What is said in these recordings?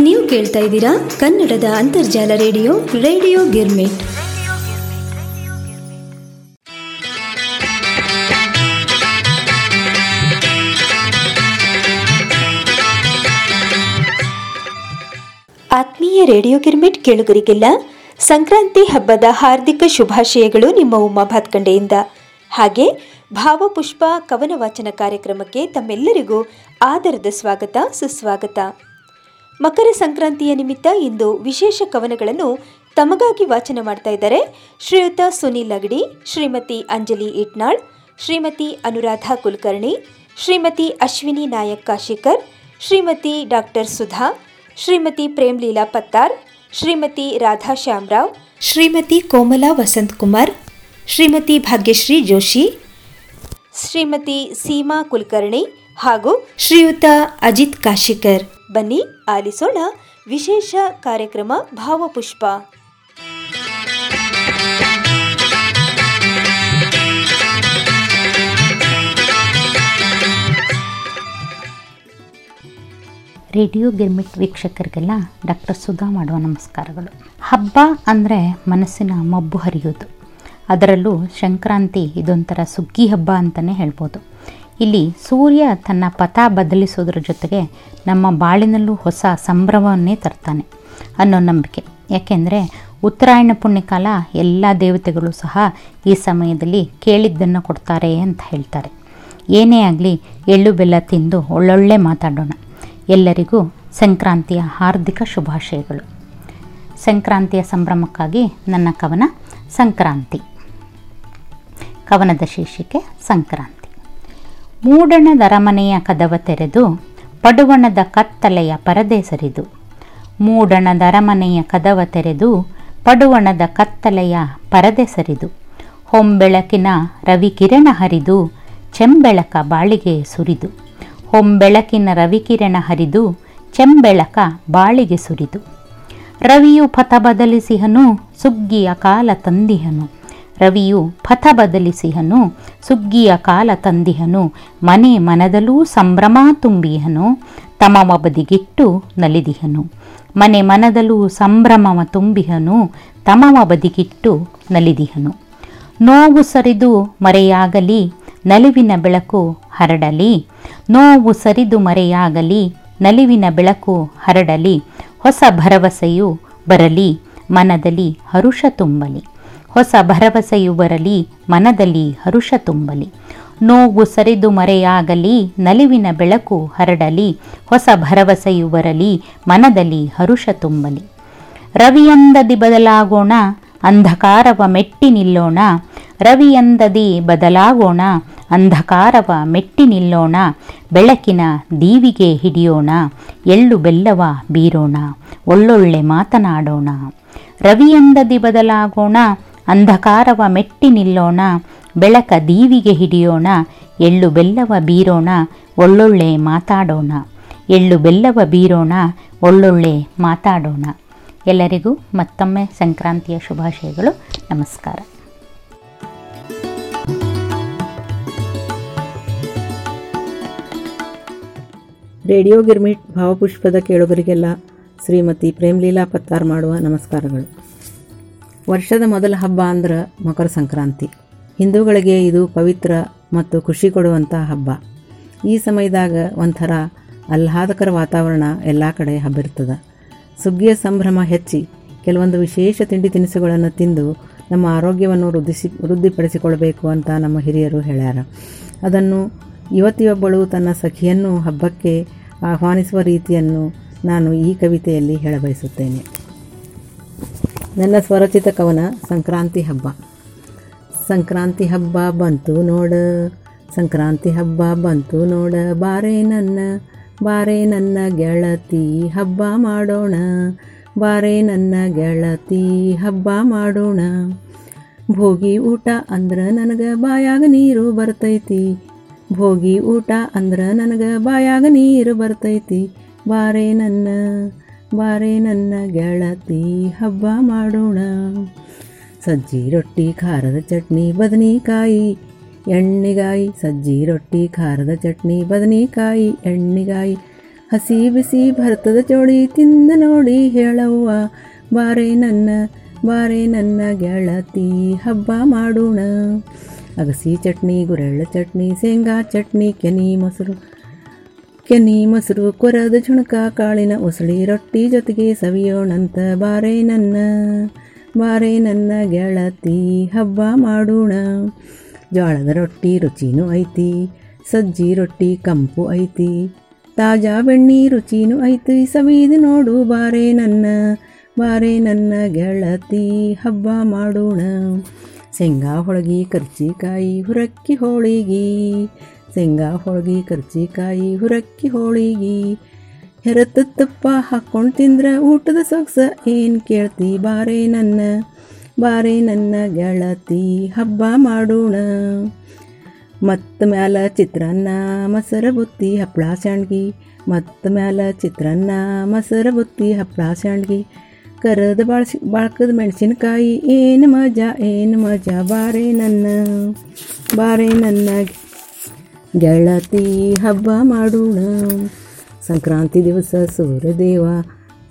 ನೀವು ಕೇಳ್ತಾ ಇದ್ದೀರಾ ಕನ್ನಡದ ಅಂತರ್ಜಾಲ ರೇಡಿಯೋ ರೇಡಿಯೋ ಗಿರ್ಮಿಟ್. ಆತ್ಮೀಯ ರೇಡಿಯೋ ಗಿರ್ಮಿಟ್ ಕೇಳುಗರಿಗೆಲ್ಲ ಸಂಕ್ರಾಂತಿ ಹಬ್ಬದ ಹಾರ್ದಿಕ ಶುಭಾಶಯಗಳು ನಿಮ್ಮ ಉಮಾ ಭಾತ್ಕಂಡೆಯಿಂದ. ಹಾಗೆ ಭಾವಪುಷ್ಪ ಕವನ ವಾಚನ ಕಾರ್ಯಕ್ರಮಕ್ಕೆ ತಮ್ಮೆಲ್ಲರಿಗೂ ಆದರದ ಸ್ವಾಗತ, ಸುಸ್ವಾಗತ. ಮಕರ ಸಂಕ್ರಾಂತಿಯ ನಿಮಿತ್ತ ಇಂದು ವಿಶೇಷ ಕವನಗಳನ್ನು ತಮಗಾಗಿ ವಾಚನ ಮಾಡ್ತಾ ಇದ್ದಾರೆ ಶ್ರೀಯುತ ಸುನೀಲ್ ಅಗಡಿ, ಶ್ರೀಮತಿ ಅಂಜಲಿ ಇಟ್ನಾಳ್, ಶ್ರೀಮತಿ ಅನುರಾಧ ಕುಲಕರ್ಣಿ, ಶ್ರೀಮತಿ ಅಶ್ವಿನಿ ನಾಯಕ್ ಕಾಶಿಕರ್, ಶ್ರೀಮತಿ ಡಾಕ್ಟರ್ ಸುಧಾ, ಶ್ರೀಮತಿ ಪ್ರೇಮ್ಲೀಲಾ ಪತ್ತಾರ್, ಶ್ರೀಮತಿ ರಾಧಾ ಶ್ಯಾಮರಾವ್, ಶ್ರೀಮತಿ ಕೋಮಲಾ ವಸಂತ್ ಕುಮಾರ್ ಶ್ರೀಮತಿ ಭಾಗ್ಯಶ್ರೀ ಜೋಶಿ, ಶ್ರೀಮತಿ ಸೀಮಾ ಕುಲಕರ್ಣಿ ಹಾಗೂ ಶ್ರೀಯುತ ಅಜಿತ್ ಕಾಶಿಕರ್. ಬನ್ನಿ, ಆಲಿಸೋಣ ವಿಶೇಷ ಕಾರ್ಯಕ್ರಮ ಭಾವಪುಷ್ಪ. ರೇಡಿಯೋ ಗಿರ್ಮಿಟ್ ವೀಕ್ಷಕರಿಗೆಲ್ಲ ಡಾಕ್ಟರ್ ಸುಧಾ ಮಾಡುವ ನಮಸ್ಕಾರಗಳು. ಹಬ್ಬ ಅಂದರೆ ಮನಸ್ಸಿನ ಮಬ್ಬು ಹರಿಯೋದು ಅದರಲ್ಲೂ ಸಂಕ್ರಾಂತಿ ಇದೊಂಥರ ಸುಗ್ಗಿ ಹಬ್ಬ ಅಂತಲೇ ಹೇಳ್ಬೋದು. ಇಲ್ಲಿ ಸೂರ್ಯ ತನ್ನ ಪಥ ಬದಲಿಸೋದ್ರ ಜೊತೆಗೆ ನಮ್ಮ ಬಾಳಿನಲ್ಲೂ ಹೊಸ ಸಂಭ್ರಮವನ್ನೇ ತರ್ತಾನೆ ಅನ್ನೋ ನಂಬಿಕೆ. ಯಾಕೆಂದರೆ ಉತ್ತರಾಯಣ ಪುಣ್ಯಕಾಲ ಎಲ್ಲ ದೇವತೆಗಳು ಸಹ ಈ ಸಮಯದಲ್ಲಿ ಕೇಳಿದ್ದನ್ನು ಕೊಡ್ತಾರೆ ಅಂತ ಹೇಳ್ತಾರೆ. ಏನೇ ಆಗಲಿ ಎಳ್ಳು ಬೆಲ್ಲ ತಿಂದು ಒಳ್ಳೊಳ್ಳೆ ಮಾತಾಡೋಣ. ಎಲ್ಲರಿಗೂ ಸಂಕ್ರಾಂತಿಯ ಹಾರ್ದಿಕ ಶುಭಾಶಯಗಳು. ಸಂಕ್ರಾಂತಿಯ ಸಂಭ್ರಮಕ್ಕಾಗಿ ನನ್ನ ಕವನ ಸಂಕ್ರಾಂತಿ. ಕವನದ ಶೀರ್ಷಿಕೆ ಸಂಕ್ರಾಂತಿ. ಮೂಡಣದ ಅರಮನೆಯ ಕದವ ತೆರೆದು ಪಡುವಣದ ಕತ್ತಲೆಯ ಪರದೆ ಸರಿದು ಮೂಡಣದ ಅರಮನೆಯ ಕದವ ತೆರೆದು ಪಡುವಣದ ಕತ್ತಲೆಯ ಪರದೆ ಸರಿದು ಹೊಂಬೆಳಕಿನ ರವಿಕಿರಣ ಹರಿದು ಚೆಂಬೆಳಕ ಬಾಳಿಗೆ ಸುರಿದು. ಹೊಂಬೆಳಕಿನ ರವಿಕಿರಣ ಹರಿದು ಚೆಂಬೆಳಕ ಬಾಳಿಗೆ ಸುರಿದು. ರವಿಯು ಪಥ ಬದಲಿಸಿಹನು, ಸುಗ್ಗಿಯ ಕಾಲ ತಂದಿಹನು. ರವಿಯು ಪಥ ಬದಲಿಸಿಹನು, ಸುಗ್ಗಿಯ ಕಾಲ ತಂದಿಹನು, ಮನೆ ಮನದಲ್ಲೂ ಸಂಭ್ರಮ ತುಂಬಿಹನು ತಮವ ಬದಿಗಿಟ್ಟು ನಲಿದಿಹನು. ಮನೆ ಮನದಲ್ಲೂ ಸಂಭ್ರಮ ತುಂಬಿಹನು ತಮವ ಬದಿಗಿಟ್ಟು ನಲಿದಿಹನು. ನೋವು ಸರಿದು ಮರೆಯಾಗಲಿ, ನಲಿವಿನ ಬೆಳಕು ಹರಡಲಿ. ನೋವು ಸರಿದು ಮರೆಯಾಗಲಿ, ನಲಿವಿನ ಬೆಳಕು ಹರಡಲಿ. ಹೊಸ ಭರವಸೆಯು ಬರಲಿ, ಮನದಲ್ಲಿ ಹರುಷ ತುಂಬಲಿ. ಹೊಸ ಭರವಸೆಯು ಬರಲಿ ಮನದಲ್ಲಿ ಹರುಷ ತುಂಬಲಿ. ನೋವು ಸರಿದು ಮರೆಯಾಗಲಿ, ನಲಿವಿನ ಬೆಳಕು ಹರಡಲಿ, ಹೊಸ ಭರವಸೆಯು ಬರಲಿ ಮನದಲ್ಲಿ ಹರುಷ ತುಂಬಲಿ. ರವಿಯಂದದಿ ಬದಲಾಗೋಣ, ಅಂಧಕಾರವ ಮೆಟ್ಟಿ ನಿಲ್ಲೋಣ. ರವಿಯಂದದಿ ಬದಲಾಗೋಣ, ಅಂಧಕಾರವ ಮೆಟ್ಟಿ ನಿಲ್ಲೋಣ. ಬೆಳಕಿನ ದೀವಿಗೆ ಹಿಡಿಯೋಣ, ಎಳ್ಳು ಬೆಲ್ಲವ ಬೀರೋಣ, ಒಳ್ಳೊಳ್ಳೆ ಮಾತನಾಡೋಣ. ರವಿಯಂದದಿ ಬದಲಾಗೋಣ ಅಂಧಕಾರವ ಮೆಟ್ಟಿ ನಿಲ್ಲೋಣ, ಬೆಳಕ ದೀವಿಗೆ ಹಿಡಿಯೋಣ, ಎಳ್ಳು ಬೆಲ್ಲವ ಬೀರೋಣ, ಒಳ್ಳೊಳ್ಳೆ ಮಾತಾಡೋಣ. ಎಳ್ಳು ಬೆಲ್ಲವ ಬೀರೋಣ, ಒಳ್ಳೊಳ್ಳೆ ಮಾತಾಡೋಣ. ಎಲ್ಲರಿಗೂ ಮತ್ತೊಮ್ಮೆ ಸಂಕ್ರಾಂತಿಯ ಶುಭಾಶಯಗಳು. ನಮಸ್ಕಾರ. ರೇಡಿಯೋ ಗಿರ್ಮಿಟ್ ಭಾವಪುಷ್ಪದ ಕೇಳುಗರಿಗೆಲ್ಲ ಶ್ರೀಮತಿ ಪ್ರೇಮ್ಲೀಲಾ ಪತ್ತಾರ್ ಮಾಡುವ ನಮಸ್ಕಾರಗಳು. ವರ್ಷದ ಮೊದಲ ಹಬ್ಬ ಅಂದ್ರೆ ಮಕರ ಸಂಕ್ರಾಂತಿ. ಹಿಂದೂಗಳಿಗೆ ಇದು ಪವಿತ್ರ ಮತ್ತು ಖುಷಿ ಕೊಡುವಂಥ ಹಬ್ಬ. ಈ ಸಮಯದಾಗ ಒಂಥರ ಆಹ್ಲಾದಕರ ವಾತಾವರಣ ಎಲ್ಲ ಕಡೆ ಹಬ್ಬಿರ್ತದೆ ಸುಗ್ಗಿಯ ಸಂಭ್ರಮ ಹೆಚ್ಚಿ ಕೆಲವೊಂದು ವಿಶೇಷ ತಿಂಡಿ ತಿನಿಸುಗಳನ್ನು ತಿಂದು ನಮ್ಮ ಆರೋಗ್ಯವನ್ನು ವೃದ್ಧಿಸಿ, ವೃದ್ಧಿಪಡಿಸಿಕೊಳ್ಬೇಕು ಅಂತ ನಮ್ಮ ಹಿರಿಯರು ಹೇಳ್ಯಾರ. ಅದನ್ನು ಯುವತಿಯೊಬ್ಬಳು ತನ್ನ ಸಖಿಯನ್ನು ಹಬ್ಬಕ್ಕೆ ಆಹ್ವಾನಿಸುವ ರೀತಿಯನ್ನು ನಾನು ಈ ಕವಿತೆಯಲ್ಲಿ ಹೇಳಬಯಸುತ್ತೇನೆ. ನನ್ನ ಸ್ವರಚಿತ ಕವನ ಸಂಕ್ರಾಂತಿ ಹಬ್ಬ. ಸಂಕ್ರಾಂತಿ ಹಬ್ಬ ಬಂತು ನೋಡ. ಸಂಕ್ರಾಂತಿ ಹಬ್ಬ ಬಂತು ನೋಡ. ಬಾರೆ ನನ್ನ ಬಾರೆ ನನ್ನ ಗೆಳತಿ ಹಬ್ಬ ಮಾಡೋಣ. ಬಾರೆ ನನ್ನ ಗೆಳತಿ ಹಬ್ಬ ಮಾಡೋಣ. ಭೋಗಿ ಊಟ ಅಂದ್ರೆ ನನಗೆ ಬಾಯಾಗ ನೀರು ಬರ್ತೈತಿ. ಭೋಗಿ ಊಟ ಅಂದ್ರೆ ನನಗೆ ಬಾಯಾಗ ನೀರು ಬರ್ತೈತಿ. ಬಾರೆ ನನ್ನ ಬಾರೆ ನನ್ನ ಗೆಳತಿ ಹಬ್ಬ ಮಾಡೋಣ. ಸಜ್ಜಿ ರೊಟ್ಟಿ, ಖಾರದ ಚಟ್ನಿ, ಬದನೆಕಾಯಿ, ಎಣ್ಣೆಗಾಯಿ. ಸಜ್ಜಿ ರೊಟ್ಟಿ, ಖಾರದ ಚಟ್ನಿ, ಬದನೆಕಾಯಿ, ಎಣ್ಣೆಗಾಯಿ. ಹಸಿ ಬಿಸಿ ಭರತದ ಚೋಳಿ ತಿಂದ ನೋಡಿ ಹೇಳವ್ವ. ಬಾರೆ ನನ್ನ ಬಾರೆ ನನ್ನ ಗೆಳತಿ ಹಬ್ಬ ಮಾಡೋಣ. ಅಗಸಿ ಚಟ್ನಿ, ಗುರೆಳ್ಳ ಚಟ್ನಿ, ಶೇಂಗಾ ಚಟ್ನಿ, ಕೆನಿ ಮೊಸರು. ಕೆನಿ ಮೊಸರು ಕೊರದ ಜುಣಕ ಕಾಳಿನ ಉಸಳಿ ರೊಟ್ಟಿ ಜೊತೆಗೆ ಸವಿಯೋಣಂತ ಬಾರೆ ನನ್ನ ಬಾರೆ ನನ್ನ ಗೆಳತಿ ಹಬ್ಬ ಮಾಡೋಣ. ಜೋಳದ ರೊಟ್ಟಿ ರುಚಿನೂ ಐತಿ, ಸಜ್ಜಿ ರೊಟ್ಟಿ ಕಂಪು ಐತಿ, ತಾಜಾ ಬೆಣ್ಣಿ ರುಚಿನೂ ಐತಿ, ಸವಿದು ನೋಡು ಬಾರೆ ನನ್ನ ಬಾರೆ ನನ್ನ ಗೆಳತಿ ಹಬ್ಬ ಮಾಡೋಣ. ಶೇಂಗಾ ಹೊಳಗಿ, ಕರ್ಚಿಕಾಯಿ, ಹುರಕ್ಕಿ ಹೋಳಿಗಿ ಶೇಂಗಾ ಹೋಳ್ಗಿ ಕರ್ಜಿಕಾಯಿ ಹುರಕ್ಕಿ ಹೋಳಿಗೆ. ಹೆರತ ತುಪ್ಪ ಹಾಕ್ಕೊಂಡು ತಿಂದ್ರೆ ಊಟದ ಸೊಗ್ಸ ಏನು ಕೇಳ್ತಿ ಬಾರೆ ನನ್ನ ಬಾರೆ ನನ್ನ ಗೆಳತಿ ಹಬ್ಬ ಮಾಡೋಣ. ಮತ್ತು ಮ್ಯಾಲ ಚಿತ್ರಾನ್ನ, ಮೊಸರ ಬುತ್ತಿ ಹಪ್ಪಳ ಸ್ಯಾಂಡ್ಗಿ ಮತ್ತು ಮ್ಯಾಲ ಚಿತ್ರಾನ್ನ, ಮೊಸರ ಬುತ್ತಿ ಹಪ್ಪಳ ಸ್ಯಾಂಡ್ಗಿ ಕರದ ಬಾಳ್ಸಿ ಬಾಳ್ಕದ ಮೆಣಸಿನ್ಕಾಯಿ, ಏನು ಮಜಾ ಏನು ಮಜಾ, ಬಾರೆ ನನ್ನ ಬಾರೆ ನನ್ನ ಗೆಳತಿ ಹಬ್ಬ ಮಾಡೋಣ. ಸಂಕ್ರಾಂತಿ ದಿವಸ ಸೂರ್ಯದೇವ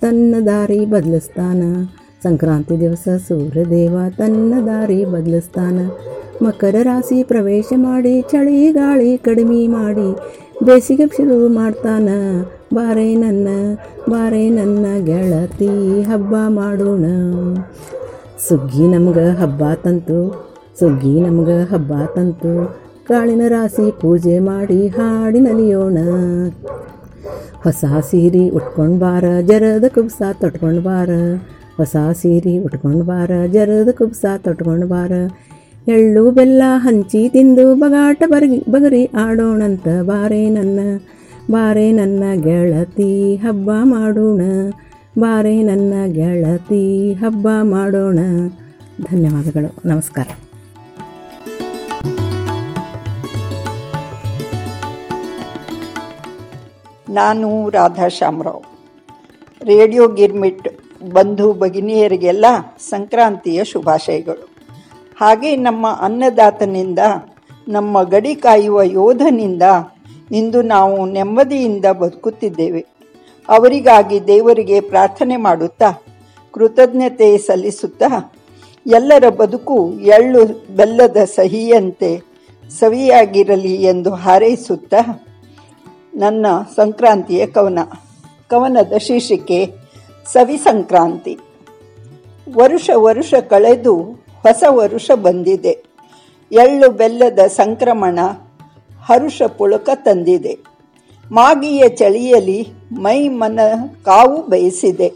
ತನ್ನ ದಾರಿ ಬದಲಿಸ್ತಾನ. ಸಂಕ್ರಾಂತಿ ದಿವಸ ಸೂರ್ಯದೇವ ತನ್ನ ದಾರಿ ಬದಲಿಸ್ತಾನ. ಮಕರ ರಾಶಿ ಪ್ರವೇಶ ಮಾಡಿ ಚಳಿ ಗಾಳಿ ಕಡಿಮೆ ಮಾಡಿ ಬೇಸಿಗೆ ಶುರು ಮಾಡ್ತಾನ. ಬಾರೇ ನನ್ನ ಬಾರೇ ನನ್ನ ಗೆಳತಿ ಹಬ್ಬ ಮಾಡೋಣ. ಸುಗ್ಗಿ ನಮ್ಗೆ ಹಬ್ಬ ತಂತು, ಸುಗ್ಗಿ ನಮ್ಗೆ ಹಬ್ಬ ತಂತು. ಕಾಳಿನ ರಾಶಿ ಪೂಜೆ ಮಾಡಿ ಹಾಡಿ ನಲಿಯೋಣ. ಹೊಸ ಸೀರೆ ಉಟ್ಕೊಂಡು ಬಾರ, ಜರದ ಕುಬ್ಸ ತೊಟ್ಕೊಂಡು ಬಾರ. ಹೊಸ ಸೀರೆ ಉಟ್ಕೊಂಡು ಬಾರ, ಜರದ ಕುಬ್ಸ ತೊಟ್ಕೊಂಡು ಬಾರ. ಎಳ್ಳು ಬೆಲ್ಲ ಹಂಚಿ ತಿಂದು ಬಗಾಟ ಬರಗಿ, ಬಗರಿ ಆಡೋಣಂತ ಬಾರೆ ನನ್ನ. ಬಾರೆ ನನ್ನ ಗೆಳತಿ, ಹಬ್ಬ ಮಾಡೋಣ. ಬಾರೆ ನನ್ನ ಗೆಳತಿ, ಹಬ್ಬ ಮಾಡೋಣ. ಧನ್ಯವಾದಗಳು. ನಮಸ್ಕಾರ. ನಾನು ರಾಧಾ ಶಾಮರಾವ್ ರೇಡಿಯೋ ಗಿರ್ಮಿಟ್ ಬಂಧು ಭಗಿನಿಯರಿಗೆಲ್ಲ ಸಂಕ್ರಾಂತಿಯ ಶುಭಾಶಯಗಳು. ಹಾಗೆ ನಮ್ಮ ಅನ್ನದಾತನಿಂದ, ನಮ್ಮ ಗಡಿ ಕಾಯುವ ಯೋಧನಿಂದ ಇಂದು ನಾವು ನೆಮ್ಮದಿಯಿಂದ ಬದುಕುತ್ತಿದ್ದೇವೆ. ಅವರಿಗಾಗಿ ದೇವರಿಗೆ ಪ್ರಾರ್ಥನೆ ಮಾಡುತ್ತಾ ಕೃತಜ್ಞತೆ ಸಲ್ಲಿಸುತ್ತಾ ಎಲ್ಲರ ಬದುಕು ಎಳ್ಳು ಬೆಲ್ಲದ ಸಹಿಯಂತೆ ಸವಿಯಾಗಿರಲಿ ಎಂದು ಹಾರೈಸುತ್ತಾ ನನ್ನ ಸಂಕ್ರಾಂತಿಯ ಕವನ. ಕವನದ ಶೀರ್ಷಿಕೆ ಸವಿ ಸಂಕ್ರಾಂತಿ. ವರುಷ ವರುಷ ಕಳೆದು ಹೊಸ ವರುಷ ಬಂದಿದೆ. ಎಳ್ಳು ಬೆಲ್ಲದ ಸಂಕ್ರಮಣ ಹರುಷ ಪುಳಕ ತಂದಿದೆ. ಮಾಗಿಯ ಚಳಿಯಲಿ ಮೈ ಮನ ಕಾವು ಬಯಸಿದೆ.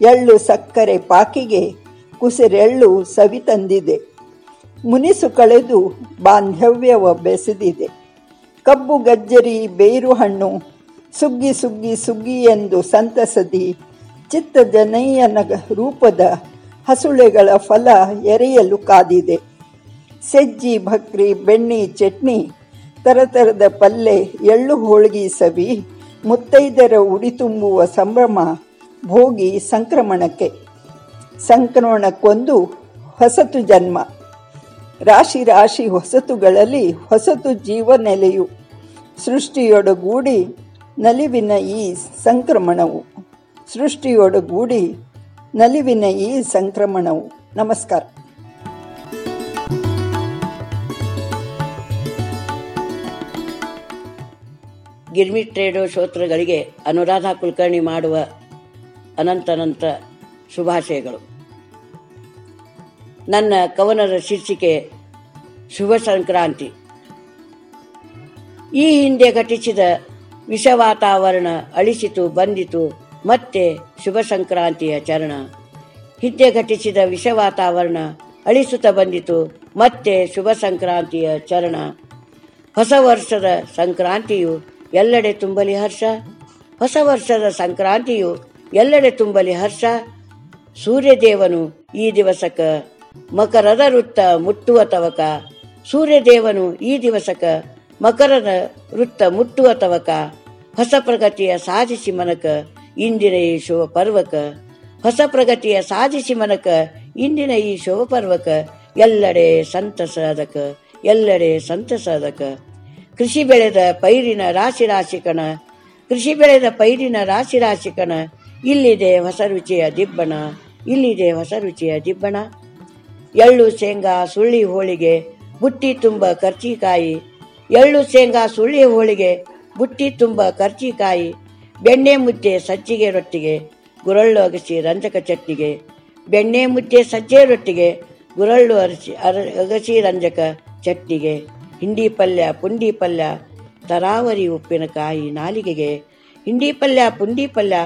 ಎಳ್ಳು ಸಕ್ಕರೆ ಪಾಕಿಗೆ ಕುಸಿರೆಳ್ಳು ಸವಿ ತಂದಿದೆ. ಮುನಿಸು ಕಳೆದು ಬಾಂಧವ್ಯವ ಬೆಸೆದಿದೆ. ಕಬ್ಬು ಗಜ್ಜರಿ ಬೇರು ಹಣ್ಣು. ಸುಗ್ಗಿ ಸುಗ್ಗಿ ಸುಗ್ಗಿ ಎಂದು ಸಂತಸದಿ. ಚಿತ್ತ ಜನಯ್ಯನ ರೂಪದ ಹಸುಳೆಗಳ ಫಲ ಎರೆಯಲು ಕಾದಿದೆ. ಸೆಜ್ಜಿ, ಭಕ್ರಿ, ಬೆಣ್ಣಿ, ಚಟ್ನಿ, ತರತರದ ಪಲ್ಲೆ, ಎಳ್ಳು ಹೋಳಿಗೆ ಸವಿ, ಮುತ್ತೈದರ ಉಡಿ ತುಂಬುವ ಸಂಭ್ರಮ, ಭೋಗಿ ಸಂಕ್ರಮಣಕ್ಕೆ. ಸಂಕ್ರಮಣಕ್ಕೊಂದು ಹೊಸತು ಜನ್ಮ. ರಾಶಿ ರಾಶಿ ಹೊಸತುಗಳಲ್ಲಿ ಹೊಸತು ಜೀವ ನೆಲೆಯು ಸೃಷ್ಟಿಯೊಡಗೂಡಿ ನಲಿವಿನ ಈ ಸಂಕ್ರಮಣವು. ಸೃಷ್ಟಿಯೊಡಗೂಡಿ ನಲಿವಿನ ಈ ಸಂಕ್ರಮಣವು. ನಮಸ್ಕಾರ. ಗಿರ್ಮಿ ಟ್ರೇಡೋ ಶ್ರೋತ್ರಗಳಿಗೆ ಅನುರಾಧ ಕುಲಕರ್ಣಿ ಮಾಡುವ ಅನಂತನಂತ ಶುಭಾಶಯಗಳು. ನನ್ನ ಕವನದ ಶೀರ್ಷಿಕೆ ಶುಭ ಸಂಕ್ರಾಂತಿ ಈ ಹಿಂದೆ ಘಟಿಸಿದ ವಿಷ ವಾತಾವರಣ ಅಳಿಸಿತು, ಬಂದಿತು, ಮತ್ತೆ ಶುಭ ಸಂಕ್ರಾಂತಿಯ ಚರಣ. ಹಿಂದೆ ಘಟಿಸಿದ ವಿಷ ವಾತಾವರಣ ಅಳಿಸುತ್ತ ಬಂದಿತು, ಮತ್ತೆ ಶುಭ ಸಂಕ್ರಾಂತಿಯ ಚರಣ. ಹೊಸ ವರ್ಷದ ಸಂಕ್ರಾಂತಿಯು ಎಲ್ಲೆಡೆ ತುಂಬಲಿ ಹರ್ಷ. ಹೊಸ ವರ್ಷದ ಸಂಕ್ರಾಂತಿಯು ಎಲ್ಲೆಡೆ ತುಂಬಲಿ ಹರ್ಷ. ಸೂರ್ಯದೇವನು ಈ ದಿವಸಕ ಮಕರದ ವೃತ್ತ ಮುಟ್ಟುವ ತವಕ, ಸೂರ್ಯದೇವನು ಈ ದಿವಸಕ ಮಕರದ ವೃತ್ತ ಮುಟ್ಟುವ ತವಕ, ಹೊಸ ಪ್ರಗತಿಯ ಸಾಧಿಸಿ ಮನಕ ಇಂದಿನ ಈ ಶುಭ ಪರ್ವಕ, ಹೊಸ ಪ್ರಗತಿಯ ಸಾಧಿಸಿ ಮನಕ ಇಂದಿನ ಈ ಶುಭ ಪರ್ವಕ, ಎಲ್ಲೆಡೆ ಸಂತಸದಕ ಎಲ್ಲೆಡೆ ಸಂತಸದಕ ಕೃಷಿ ಬೆಳೆದ ಪೈರಿನ ರಾಶಿ ರಾಶಿ ಕಣ, ಕೃಷಿ ಬೆಳೆದ ಪೈರಿನ ರಾಶಿ ರಾಶಿ ಕಣ, ಇಲ್ಲಿದೆ ಹೊಸ ರುಚಿಯ ದಿಬ್ಬಣ, ಇಲ್ಲಿದೆ ಹೊಸ ರುಚಿಯ ದಿಬ್ಬಣ. ಎಳ್ಳು ಶೇಂಗಾ ಸುಳ್ಳಿ ಹೋಳಿಗೆ, ಬುಟ್ಟಿ ತುಂಬ ಕರ್ಚಿಕಾಯಿ. ಎಳ್ಳು ಶೇಂಗಾ ಸುಳ್ಳಿ ಹೋಳಿಗೆ, ಬುಟ್ಟಿ ತುಂಬ ಕರ್ಚಿಕಾಯಿ. ಬೆಣ್ಣೆ ಮುದ್ದೆ ಸಜ್ಜಿಗೆ ರೊಟ್ಟಿಗೆ, ಗುರಳ್ಳು ಅಗಸಿ ರಂಜಕ ಚಟ್ನಿಗೆ. ಬೆಣ್ಣೆ ಮುದ್ದೆ ಸಜ್ಜೆ ರೊಟ್ಟಿಗೆ, ಗುರಳ್ಳು ಅರಸಿ ಅರ ಅಗಸಿ ರಂಜಕ ಚಟ್ನಿಗೆ. ಹಿಂಡಿ ಪಲ್ಯ, ಪುಂಡಿ ಪಲ್ಯ, ತರಾವರಿ ಉಪ್ಪಿನಕಾಯಿ ನಾಲಿಗೆಗೆ. ಹಿಂಡಿ ಪಲ್ಯ, ಪುಂಡಿ ಪಲ್ಯ,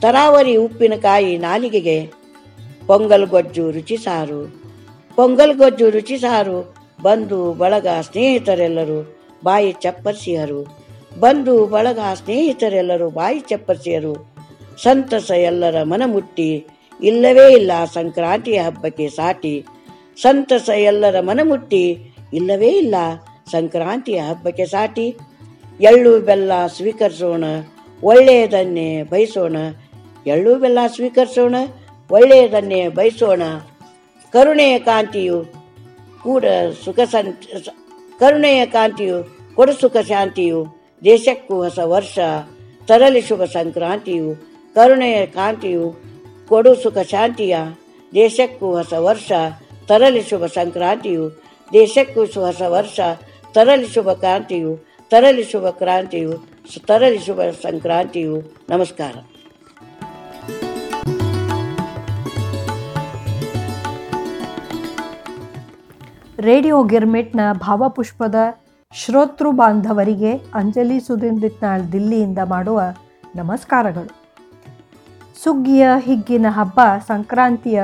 ತರಾವರಿ ಉಪ್ಪಿನಕಾಯಿ ನಾಲಿಗೆಗೆ. ಪೊಂಗಲ್ ಗೊಜ್ಜು, ರುಚಿ ಸಾರು. ಪೊಂಗಲ್ ಗೊಜ್ಜು ರುಚಿ ಸಾರು ಬಂಧು ಬಳಗ ಸ್ನೇಹಿತರೆಲ್ಲರೂ ಬಾಯಿ ಚಪ್ಪರಿಸಿಯರು. ಬಂಧು ಬಳಗ ಸ್ನೇಹಿತರೆಲ್ಲರೂ ಬಾಯಿ ಚಪ್ಪರಿಸಿಯರು. ಸಂತಸ ಎಲ್ಲರ ಮನಮುಟ್ಟಿ ಇಲ್ಲವೇ ಇಲ್ಲ ಸಂಕ್ರಾಂತಿಯ ಹಬ್ಬಕ್ಕೆ ಸಾಟಿ. ಸಂತಸ ಎಲ್ಲರ ಮನಮುಟ್ಟಿ ಇಲ್ಲವೇ ಇಲ್ಲ ಸಂಕ್ರಾಂತಿಯ ಹಬ್ಬಕ್ಕೆ ಸಾಟಿ. ಎಳ್ಳು ಬೆಲ್ಲ ಸ್ವೀಕರಿಸೋಣ, ಒಳ್ಳೆಯದನ್ನೇ ಬಯಸೋಣ. ಎಳ್ಳು ಬೆಲ್ಲ ಸ್ವೀಕರಿಸೋಣ, ಒಳ್ಳೆಯದನ್ನೇ ಬಯಸೋಣ. ಕರುಣೆಯ ಕಾಂತಿಯು ಕೂಡ ಸುಖ ಸಂ ಕರುಣೆಯ ಕಾಂತಿಯು ಕೊಡು ಸುಖ ಶಾಂತಿಯು, ದೇಶಕ್ಕೂ ಹೊಸ ವರ್ಷ, ತರಲಿ ಶುಭ ಸಂಕ್ರಾಂತಿಯು, ಕರುಣೆಯ ಕಾಂತಿಯು ಕೊಡು ಸುಖ ಶಾಂತಿಯ, ದೇಶಕ್ಕೂ ಹೊಸ ವರ್ಷ, ತರಲಿ ಶುಭ ಸಂಕ್ರಾಂತಿಯು, ದೇಶಕ್ಕೂ ಹೊಸ ವರ್ಷ, ತರಲಿ ಶುಭ ಕ್ರಾಂತಿಯು ತರಲಿ ಶುಭ ಕ್ರಾಂತಿಯು ತರಲಿ ಶುಭ ಸಂಕ್ರಾಂತಿಯು. ನಮಸ್ಕಾರ. ರೇಡಿಯೋ ಗಿರ್ಮಿಟ್ನ ಭಾವಪುಷ್ಪದ ಶ್ರೋತೃ ಬಾಂಧವರಿಗೆ ಅಂಜಲಿ ಸುಧೀಂದ್ರಿತ್ನಾಳ್ ದಿಲ್ಲಿಯಿಂದ ಮಾಡುವ ನಮಸ್ಕಾರಗಳು. ಸುಗ್ಗಿಯ ಹಿಗ್ಗಿನ ಹಬ್ಬ ಸಂಕ್ರಾಂತಿಯ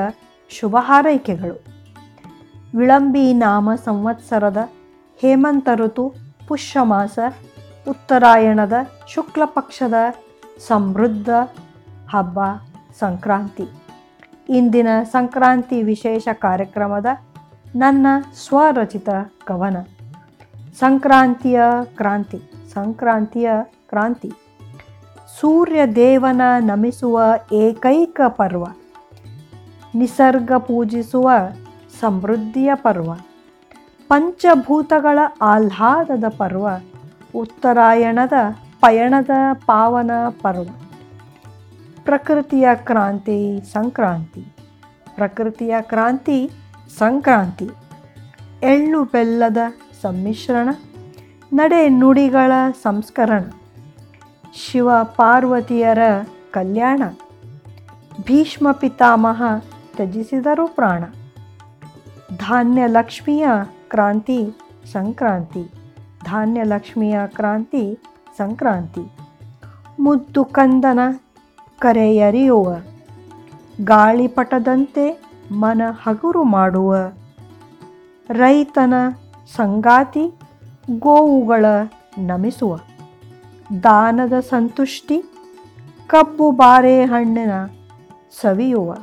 ಶುಭ ಹಾರೈಕೆಗಳು. ವಿಳಂಬಿ ನಾಮ ಸಂವತ್ಸರದ ಹೇಮಂತ ಋತು ಪುಷ್ಯ ಮಾಸ ಉತ್ತರಾಯಣದ ಶುಕ್ಲ ಪಕ್ಷದ ಸಮೃದ್ಧ ಹಬ್ಬ ಸಂಕ್ರಾಂತಿ. ಇಂದಿನ ಸಂಕ್ರಾಂತಿ ವಿಶೇಷ ಕಾರ್ಯಕ್ರಮದ ನನ್ನ ಸ್ವರಚಿತ ಕವನ. ಸಂಕ್ರಾಂತಿಯ ಕ್ರಾಂತಿ ಸಂಕ್ರಾಂತಿಯ ಕ್ರಾಂತಿ. ಸೂರ್ಯ ದೇವನ ನಮಿಸುವ ಏಕೈಕ ಪರ್ವ. ನಿಸರ್ಗ ಪೂಜಿಸುವ ಸಮೃದ್ಧಿಯ ಪರ್ವ. ಪಂಚಭೂತಗಳ ಆಹ್ಲಾದದ ಪರ್ವ. ಉತ್ತರಾಯಣದ ಪಯಣದ ಪಾವನ ಪರ್ವ. ಪ್ರಕೃತಿಯ ಕ್ರಾಂತಿ, ಸಂಕ್ರಾಂತಿ. ಪ್ರಕೃತಿಯ ಕ್ರಾಂತಿ ಸಂಕ್ರಾಂತಿ. ಎಳ್ಳು ಬೆಲ್ಲದ ಸಮ್ಮಿಶ್ರಣ. ನಡೆ ನುಡಿಗಳ ಸಂಸ್ಕರಣ. ಶಿವ ಪಾರ್ವತಿಯರ ಕಲ್ಯಾಣ. ಭೀಷ್ಮ ಪಿತಾಮಹ ತ್ಯಜಿಸಿದರು ಪ್ರಾಣ. ಧಾನ್ಯ ಲಕ್ಷ್ಮಿಯ ಕ್ರಾಂತಿ ಸಂಕ್ರಾಂತಿ. ಧಾನ್ಯ ಲಕ್ಷ್ಮಿಯ ಕ್ರಾಂತಿ ಸಂಕ್ರಾಂತಿ. ಮುದ್ದು ಕಂದನ ಕರೆಯರಿಯುವ. ಗಾಳಿಪಟದಂತೆ ಮನ ಹಗುರು ಮಾಡುವ. ರೈತನ ಸಂಗಾತಿ ಗೋವುಗಳ ನಮಿಸುವ. ದಾನದ ಸಂತುಷ್ಟಿ ಕಬ್ಬು ಬಾರೆಹಣ್ಣಿನ ಸವಿಯುವ.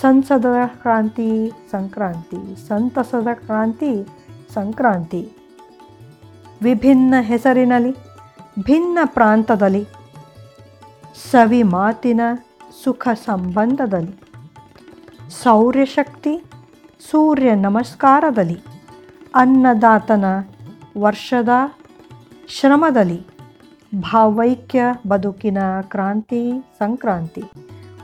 ಸಂಸದದ ಕ್ರಾಂತಿ ಸಂಕ್ರಾಂತಿ, ಸಂತಸದ ಕ್ರಾಂತಿ ಸಂಕ್ರಾಂತಿ. ವಿಭಿನ್ನ ಹೆಸರಿನಲ್ಲಿ, ಭಿನ್ನ ಪ್ರಾಂತದಲ್ಲಿ ಸವಿ ಮಾತಿನ ಸುಖ ಸಂಬಂಧದಲ್ಲಿ. ಸೌರ್ಯಶಕ್ತಿ, ಸೂರ್ಯ ನಮಸ್ಕಾರದಲ್ಲಿ, ಅನ್ನದಾತನ ವರ್ಷದ ಶ್ರಮದಲ್ಲಿ, ಭಾವೈಕ್ಯ ಬದುಕಿನ ಕ್ರಾಂತಿ ಸಂಕ್ರಾಂತಿ,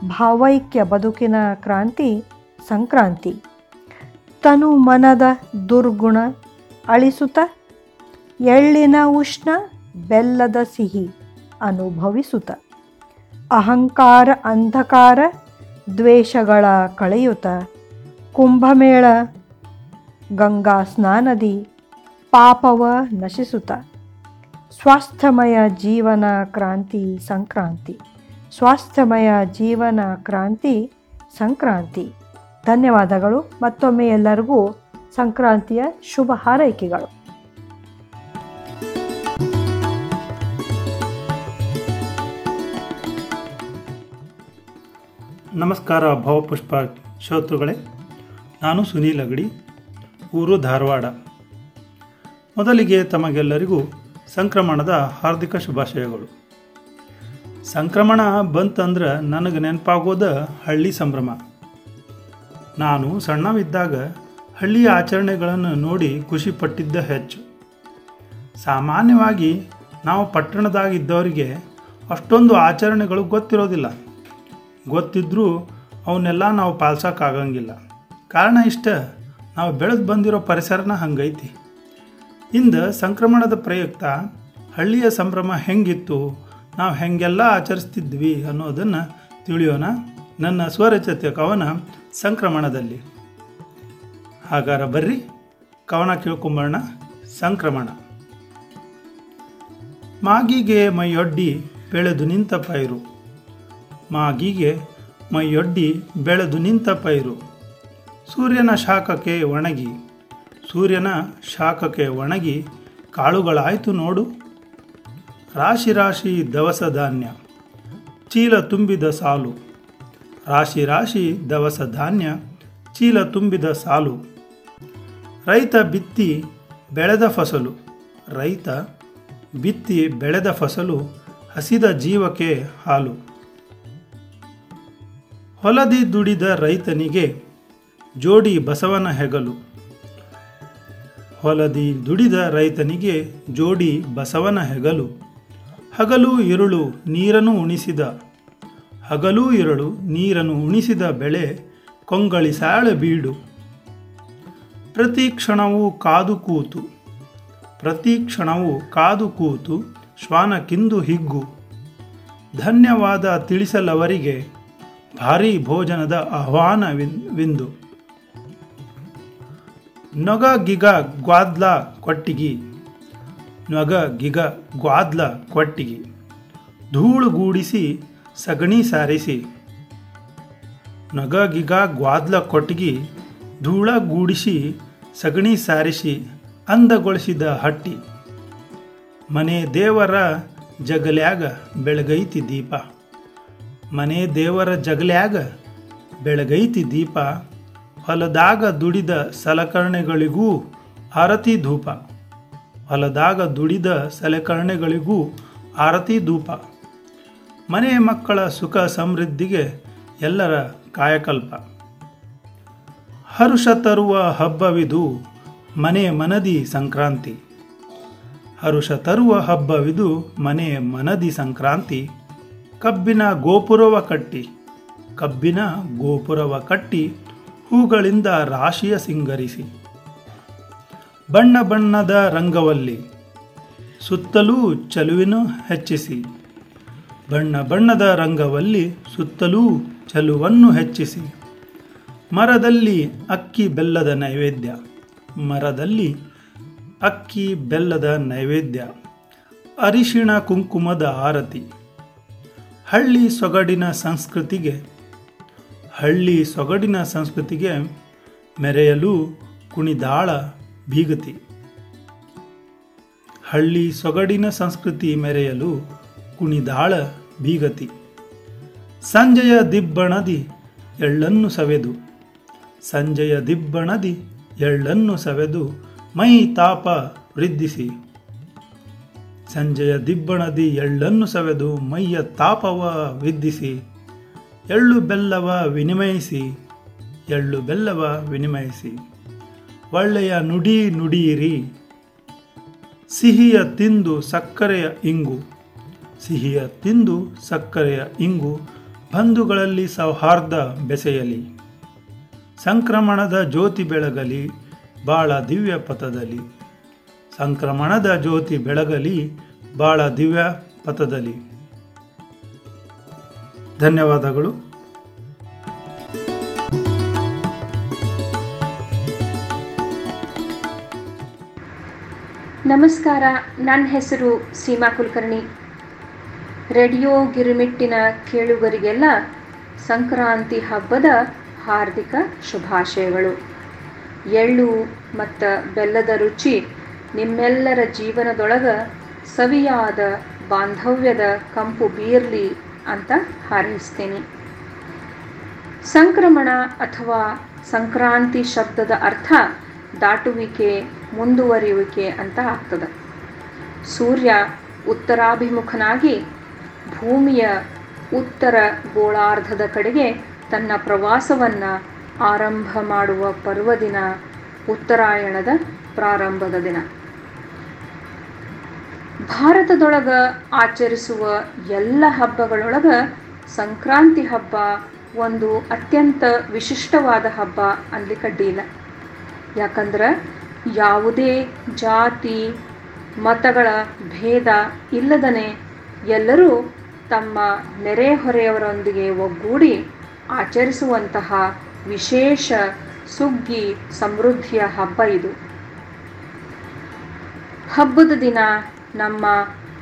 ಭಾವೈಕ್ಯ ಬದುಕಿನ ಕ್ರಾಂತಿ ಸಂಕ್ರಾಂತಿ ತನು ಮನದ ದುರ್ಗುಣ ಅಳಿಸುತ್ತ, ಎಳ್ಳಿನ ಉಷ್ಣ ಬೆಲ್ಲದ ಸಿಹಿ ಅನುಭವಿಸುತ್ತ, ಅಹಂಕಾರ ಅಂಧಕಾರ ದ್ವೇಷಗಳ ಕಳೆಯುತ, ಕುಂಭಮೇಳ, ಗಂಗಾ ಸ್ನಾನದಿ, ಪಾಪವ ನಶಿಸುತ್ತ ಸ್ವಾಸ್ಥ್ಯಮಯ ಜೀವನ ಕ್ರಾಂತಿ ಸಂಕ್ರಾಂತಿ. ಸ್ವಾಸ್ಥ್ಯಮಯ ಜೀವನ ಕ್ರಾಂತಿ ಸಂಕ್ರಾಂತಿ. ಧನ್ಯವಾದಗಳು. ಮತ್ತೊಮ್ಮೆ ಎಲ್ಲರಿಗೂ ಸಂಕ್ರಾಂತಿಯ ಶುಭ ಹಾರೈಕೆಗಳು. ನಮಸ್ಕಾರ ಭಾವಪುಷ್ಪ ಶ್ರೋತೃಗಳೇ, ನಾನು ಸುನೀಲ್ ಅಗಡಿ, ಊರು ಧಾರವಾಡ. ಮೊದಲಿಗೆ ತಮಗೆಲ್ಲರಿಗೂ ಸಂಕ್ರಮಣದ ಹಾರ್ದಿಕ ಶುಭಾಶಯಗಳು. ಸಂಕ್ರಮಣ ಬಂತಂದ್ರೆ ನನಗೆ ನೆನಪಾಗೋದ ಹಳ್ಳಿ ಸಂಭ್ರಮ. ನಾನು ಸಣ್ಣವಿದ್ದಾಗ ಹಳ್ಳಿಯ ಆಚರಣೆಗಳನ್ನು ನೋಡಿ ಖುಷಿಪಟ್ಟಿದ್ದ ಹೆಚ್ಚು. ಸಾಮಾನ್ಯವಾಗಿ ನಾವು ಪಟ್ಟಣದಾಗಿದ್ದವರಿಗೆ ಅಷ್ಟೊಂದು ಆಚರಣೆಗಳು ಗೊತ್ತಿರೋದಿಲ್ಲ. ಗೊತ್ತಿದ್ದರೂ ಅವನ್ನೆಲ್ಲ ನಾವು ಪಾಲ್ಸೋಕ್ಕಾಗಂಗಿಲ್ಲ. ಕಾರಣ ಇಷ್ಟ, ನಾವು ಬೆಳೆದು ಬಂದಿರೋ ಪರಿಸರನ ಹಂಗೈತಿ. ಇಂದು ಸಂಕ್ರಮಣದ ಪ್ರಯುಕ್ತ ಹಳ್ಳಿಯ ಸಂಭ್ರಮ ಹೆಂಗಿತ್ತು, ನಾವು ಹೆಂಗೆಲ್ಲ ಆಚರಿಸ್ತಿದ್ವಿ ಅನ್ನೋದನ್ನು ತಿಳಿಯೋಣ ನನ್ನ ಸ್ವರಚಿತ ಕವನ ಸಂಕ್ರಮಣದಲ್ಲಿ. ಹಾಗಾರ ಬರ್ರಿ, ಕವನ ಕೇಳ್ಕೊಂಬರೋಣ ಸಂಕ್ರಮಣ. ಮಾಗಿಗೆ ಮೈಯೊಡ್ಡಿ ಬೆಳೆದು ನಿಂತ ಪೈರು. ಮಾಗಿಗೆ ಮೈಯೊಡ್ಡಿ ಬೆಳೆದು ನಿಂತ ಪೈರು. ಸೂರ್ಯನ ಶಾಖಕ್ಕೆ ಒಣಗಿ, ಸೂರ್ಯನ ಶಾಖಕ್ಕೆ ಒಣಗಿ ಕಾಳುಗಳಾಯಿತು ನೋಡು. ರಾಶಿ ರಾಶಿ ದವಸ ಧಾನ್ಯ, ಚೀಲ ತುಂಬಿದ ಸಾಲು. ರಾಶಿ ರಾಶಿ ದವಸ ಧಾನ್ಯ, ಚೀಲ ತುಂಬಿದ ಸಾಲು. ರೈತ ಬಿತ್ತಿ ಬೆಳೆದ ಫಸಲು, ರೈತ ಬಿತ್ತಿ ಬೆಳೆದ ಫಸಲು ಹಸಿದ ಜೀವಕ್ಕೆ ಹಾಲು. ಹೊಲದಿ ದುಡಿದ ರೈತನಿಗೆ ಜೋಡಿ ಬಸವನ ಹೆಗಲು. ಹೊಲದಿ ದುಡಿದ ರೈತನಿಗೆ ಜೋಡಿ ಬಸವನ ಹೆಗಲು. ಹಗಲು ಇರುಳು ನೀರನ್ನು ಉಣಿಸಿದ. ಹಗಲು ಇರುಳು ನೀರನ್ನು ಉಣಿಸಿದ ಬೆಳೆ ಕೊಂಗಳಿಸಾಳ ಬೀಡು. ಪ್ರತಿ ಕ್ಷಣವೂ ಕಾದು ಕೂತು. ಪ್ರತಿ ಕ್ಷಣವೂ ಕಾದು ಕೂತು ಶ್ವಾನಕ್ಕಿಂದು ಹಿಗ್ಗು. ಧನ್ಯವಾದ ತಿಳಿಸಲವರಿಗೆ ಭಾರೀ ಭೋಜನದ ಆಹ್ವಾನವಿಂದು. ನೊಗ ಗಿಗ ಗ್ವಾದ್ಲ ಕೊಟ್ಟಿಗಿ. ನೊಗ ಗಿಗ ಗ್ವಾದ್ಲ ಕೊಟ್ಟಿಗಿ. ಧೂಳುಗೂಡಿಸಿ ಸಗಣಿ ಸಾರಿಸಿ. ನೊಗ ಗಿಗ ಗ್ವಾದ್ಲ ಕೊಟ್ಟಿಗಿ ಧೂಳಗೂಡಿಸಿ ಸಗಣಿ ಸಾರಿಸಿ ಅಂದಗೊಳಿಸಿದ ಹಟ್ಟಿ. ಮನೆ ದೇವರ ಜಗಲ್ಯಾಗ ಬೆಳಗೈತಿ ದೀಪ. ಮನೆ ದೇವರ ಜಗಲ್ಯಾಗ ಬೆಳಗೈತಿ ದೀಪ, ಹೊಲದಾಗ ದುಡಿದ ಸಲಕರಣೆಗಳಿಗೂ ಆರತಿ ಧೂಪ. ಹೊಲದಾಗ ದುಡಿದ ಸಲಕರಣೆಗಳಿಗೂ ಆರತಿ ಧೂಪ. ಮನೆ ಮಕ್ಕಳ ಸುಖ ಸಮೃದ್ಧಿಗೆ ಎಲ್ಲರ ಕಾಯಕಲ್ಪ. ಹರುಷ ತರುವ ಹಬ್ಬವಿದು ಮನೆ ಮನದಿ ಸಂಕ್ರಾಂತಿ. ಹರುಷ ತರುವ ಹಬ್ಬವಿದು ಮನೆ ಮನದಿ ಸಂಕ್ರಾಂತಿ. ಕಬ್ಬಿನ ಗೋಪುರವ ಕಟ್ಟಿ. ಕಬ್ಬಿನ ಗೋಪುರವ ಕಟ್ಟಿ ಹೂಗಳಿಂದ ರಾಶಿಯ ಸಿಂಗರಿಸಿ. ಬಣ್ಣ ಬಣ್ಣದ ರಂಗವಲ್ಲಿ ಸುತ್ತಲೂ ಚಲುವಿನ ಹೆಚ್ಚಿಸಿ. ಬಣ್ಣ ಬಣ್ಣದ ರಂಗವಲ್ಲಿ ಸುತ್ತಲೂ ಚಲುವನ್ನು ಹೆಚ್ಚಿಸಿ. ಮರದಲ್ಲಿ ಅಕ್ಕಿ ಬೆಲ್ಲದ ನೈವೇದ್ಯ. ಮರದಲ್ಲಿ ಅಕ್ಕಿ ಬೆಲ್ಲದ ನೈವೇದ್ಯ. ಅರಿಶಿಣ ಕುಂಕುಮದ ಆರತಿ. ಹಳ್ಳಿ ಸೊಗಡಿನ ಸಂಸ್ಕೃತಿಗೆ, ಹಳ್ಳಿ ಸೊಗಡಿನ ಸಂಸ್ಕೃತಿಗೆ ಮೆರೆಯಲು ಕುಣಿದಾಳ ಬೀಗತಿ ಹಳ್ಳಿ ಸೊಗಡಿನ ಸಂಸ್ಕೃತಿ ಮೆರೆಯಲು ಕುಣಿದಾಳ ಬೀಗತಿ ಸಂಜೆಯ ದಿಬ್ಬಣದಿ ಎಳ್ಳನ್ನು ಸವೆದು, ಸಂಜೆಯ ದಿಬ್ಬಣದಿ ಎಳ್ಳನ್ನು ಸವೆದು ಮೈ ತಾಪ ವೃದ್ಧಿಸಿ ಸಂಜೆಯ ದಿಬ್ಬಣದಿ ಎಳ್ಳನ್ನು ಸವೆದು ಮೈಯ ತಾಪವ ವಿದ್ದಿಸಿ ಎಳ್ಳು ಬೆಲ್ಲವ ವಿನಿಮಯಿಸಿ, ಎಳ್ಳು ಬೆಲ್ಲವ ವಿನಿಮಯಿಸಿ. ಒಳ್ಳೆಯ ನುಡಿ ನುಡಿಯಿರಿ, ಸಿಹಿಯ ತಿಂದು ಸಕ್ಕರೆಯ ಇಂಗು, ಸಿಹಿಯ ತಿಂದು ಸಕ್ಕರೆಯ ಇಂಗು, ಬಂಧುಗಳಲ್ಲಿ ಸೌಹಾರ್ದ ಬೆಸೆಯಲಿ. ಸಂಕ್ರಮಣದ ಜ್ಯೋತಿ ಬೆಳಗಲಿ, ಬಾಳ ದಿವ್ಯ ಪಥದಲ್ಲಿ ಸಂಕ್ರಮಣದ ಜ್ಯೋತಿ ಬೆಳಗಲಿ ಬಾಳ ದಿವ್ಯ ಪಥದಲ್ಲಿ. ಧನ್ಯವಾದಗಳು. ನಮಸ್ಕಾರ, ನನ್ನ ಹೆಸರು ಸೀಮಾ ಕುಲಕರ್ಣಿ. ರೇಡಿಯೋ ಗಿರಿಮಿಟ್ಟಿನ ಕೇಳುಗರಿಗೆಲ್ಲ ಸಂಕ್ರಾಂತಿ ಹಬ್ಬದ ಹಾರ್ದಿಕ ಶುಭಾಶಯಗಳು. ಎಳ್ಳು ಮತ್ತು ಬೆಲ್ಲದ ರುಚಿ ನಿಮ್ಮೆಲ್ಲರ ಜೀವನದೊಳಗ ಸವಿಯಾದ ಬಾಂಧವ್ಯದ ಕಂಪು ಬೀರ್ಲಿ ಅಂತ ಹಾರೈಸ್ತೀನಿ. ಸಂಕ್ರಮಣ ಅಥವಾ ಸಂಕ್ರಾಂತಿ ಶಬ್ದದ ಅರ್ಥ ದಾಟುವಿಕೆ, ಮುಂದುವರಿಯುವಿಕೆ ಅಂತ ಆಗ್ತದೆ. ಸೂರ್ಯ ಉತ್ತರಾಭಿಮುಖನಾಗಿ ಭೂಮಿಯ ಉತ್ತರ ಗೋಳಾರ್ಧದ ಕಡೆಗೆ ತನ್ನ ಪ್ರವಾಸವನ್ನು ಆರಂಭ ಮಾಡುವ ಪರ್ವದಿನ ಉತ್ತರಾಯಣದ ಪ್ರಾರಂಭದ ದಿನ. ಭಾರತದೊಳಗೆ ಆಚರಿಸುವ ಎಲ್ಲ ಹಬ್ಬಗಳೊಳಗ ಸಂಕ್ರಾಂತಿ ಹಬ್ಬ ಒಂದು ಅತ್ಯಂತ ವಿಶಿಷ್ಟವಾದ ಹಬ್ಬ ಅನ್ಲಿಕ್ಕಡ್ಡಿಲ್ಲ ಯಾಕಂದ್ರೆ ಯಾವುದೇ ಜಾತಿ, ಮತಗಳ ಭೇದ ಇಲ್ಲದನೆ ಎಲ್ಲರೂ ತಮ್ಮ ನೆರೆಹೊರೆಯವರೊಂದಿಗೆ ಒಗ್ಗೂಡಿ ಆಚರಿಸುವಂತಹ ವಿಶೇಷ ಸುಗ್ಗಿ ಸಮೃದ್ಧಿಯ ಹಬ್ಬ ಇದು. ಹಬ್ಬದ ದಿನ ನಮ್ಮ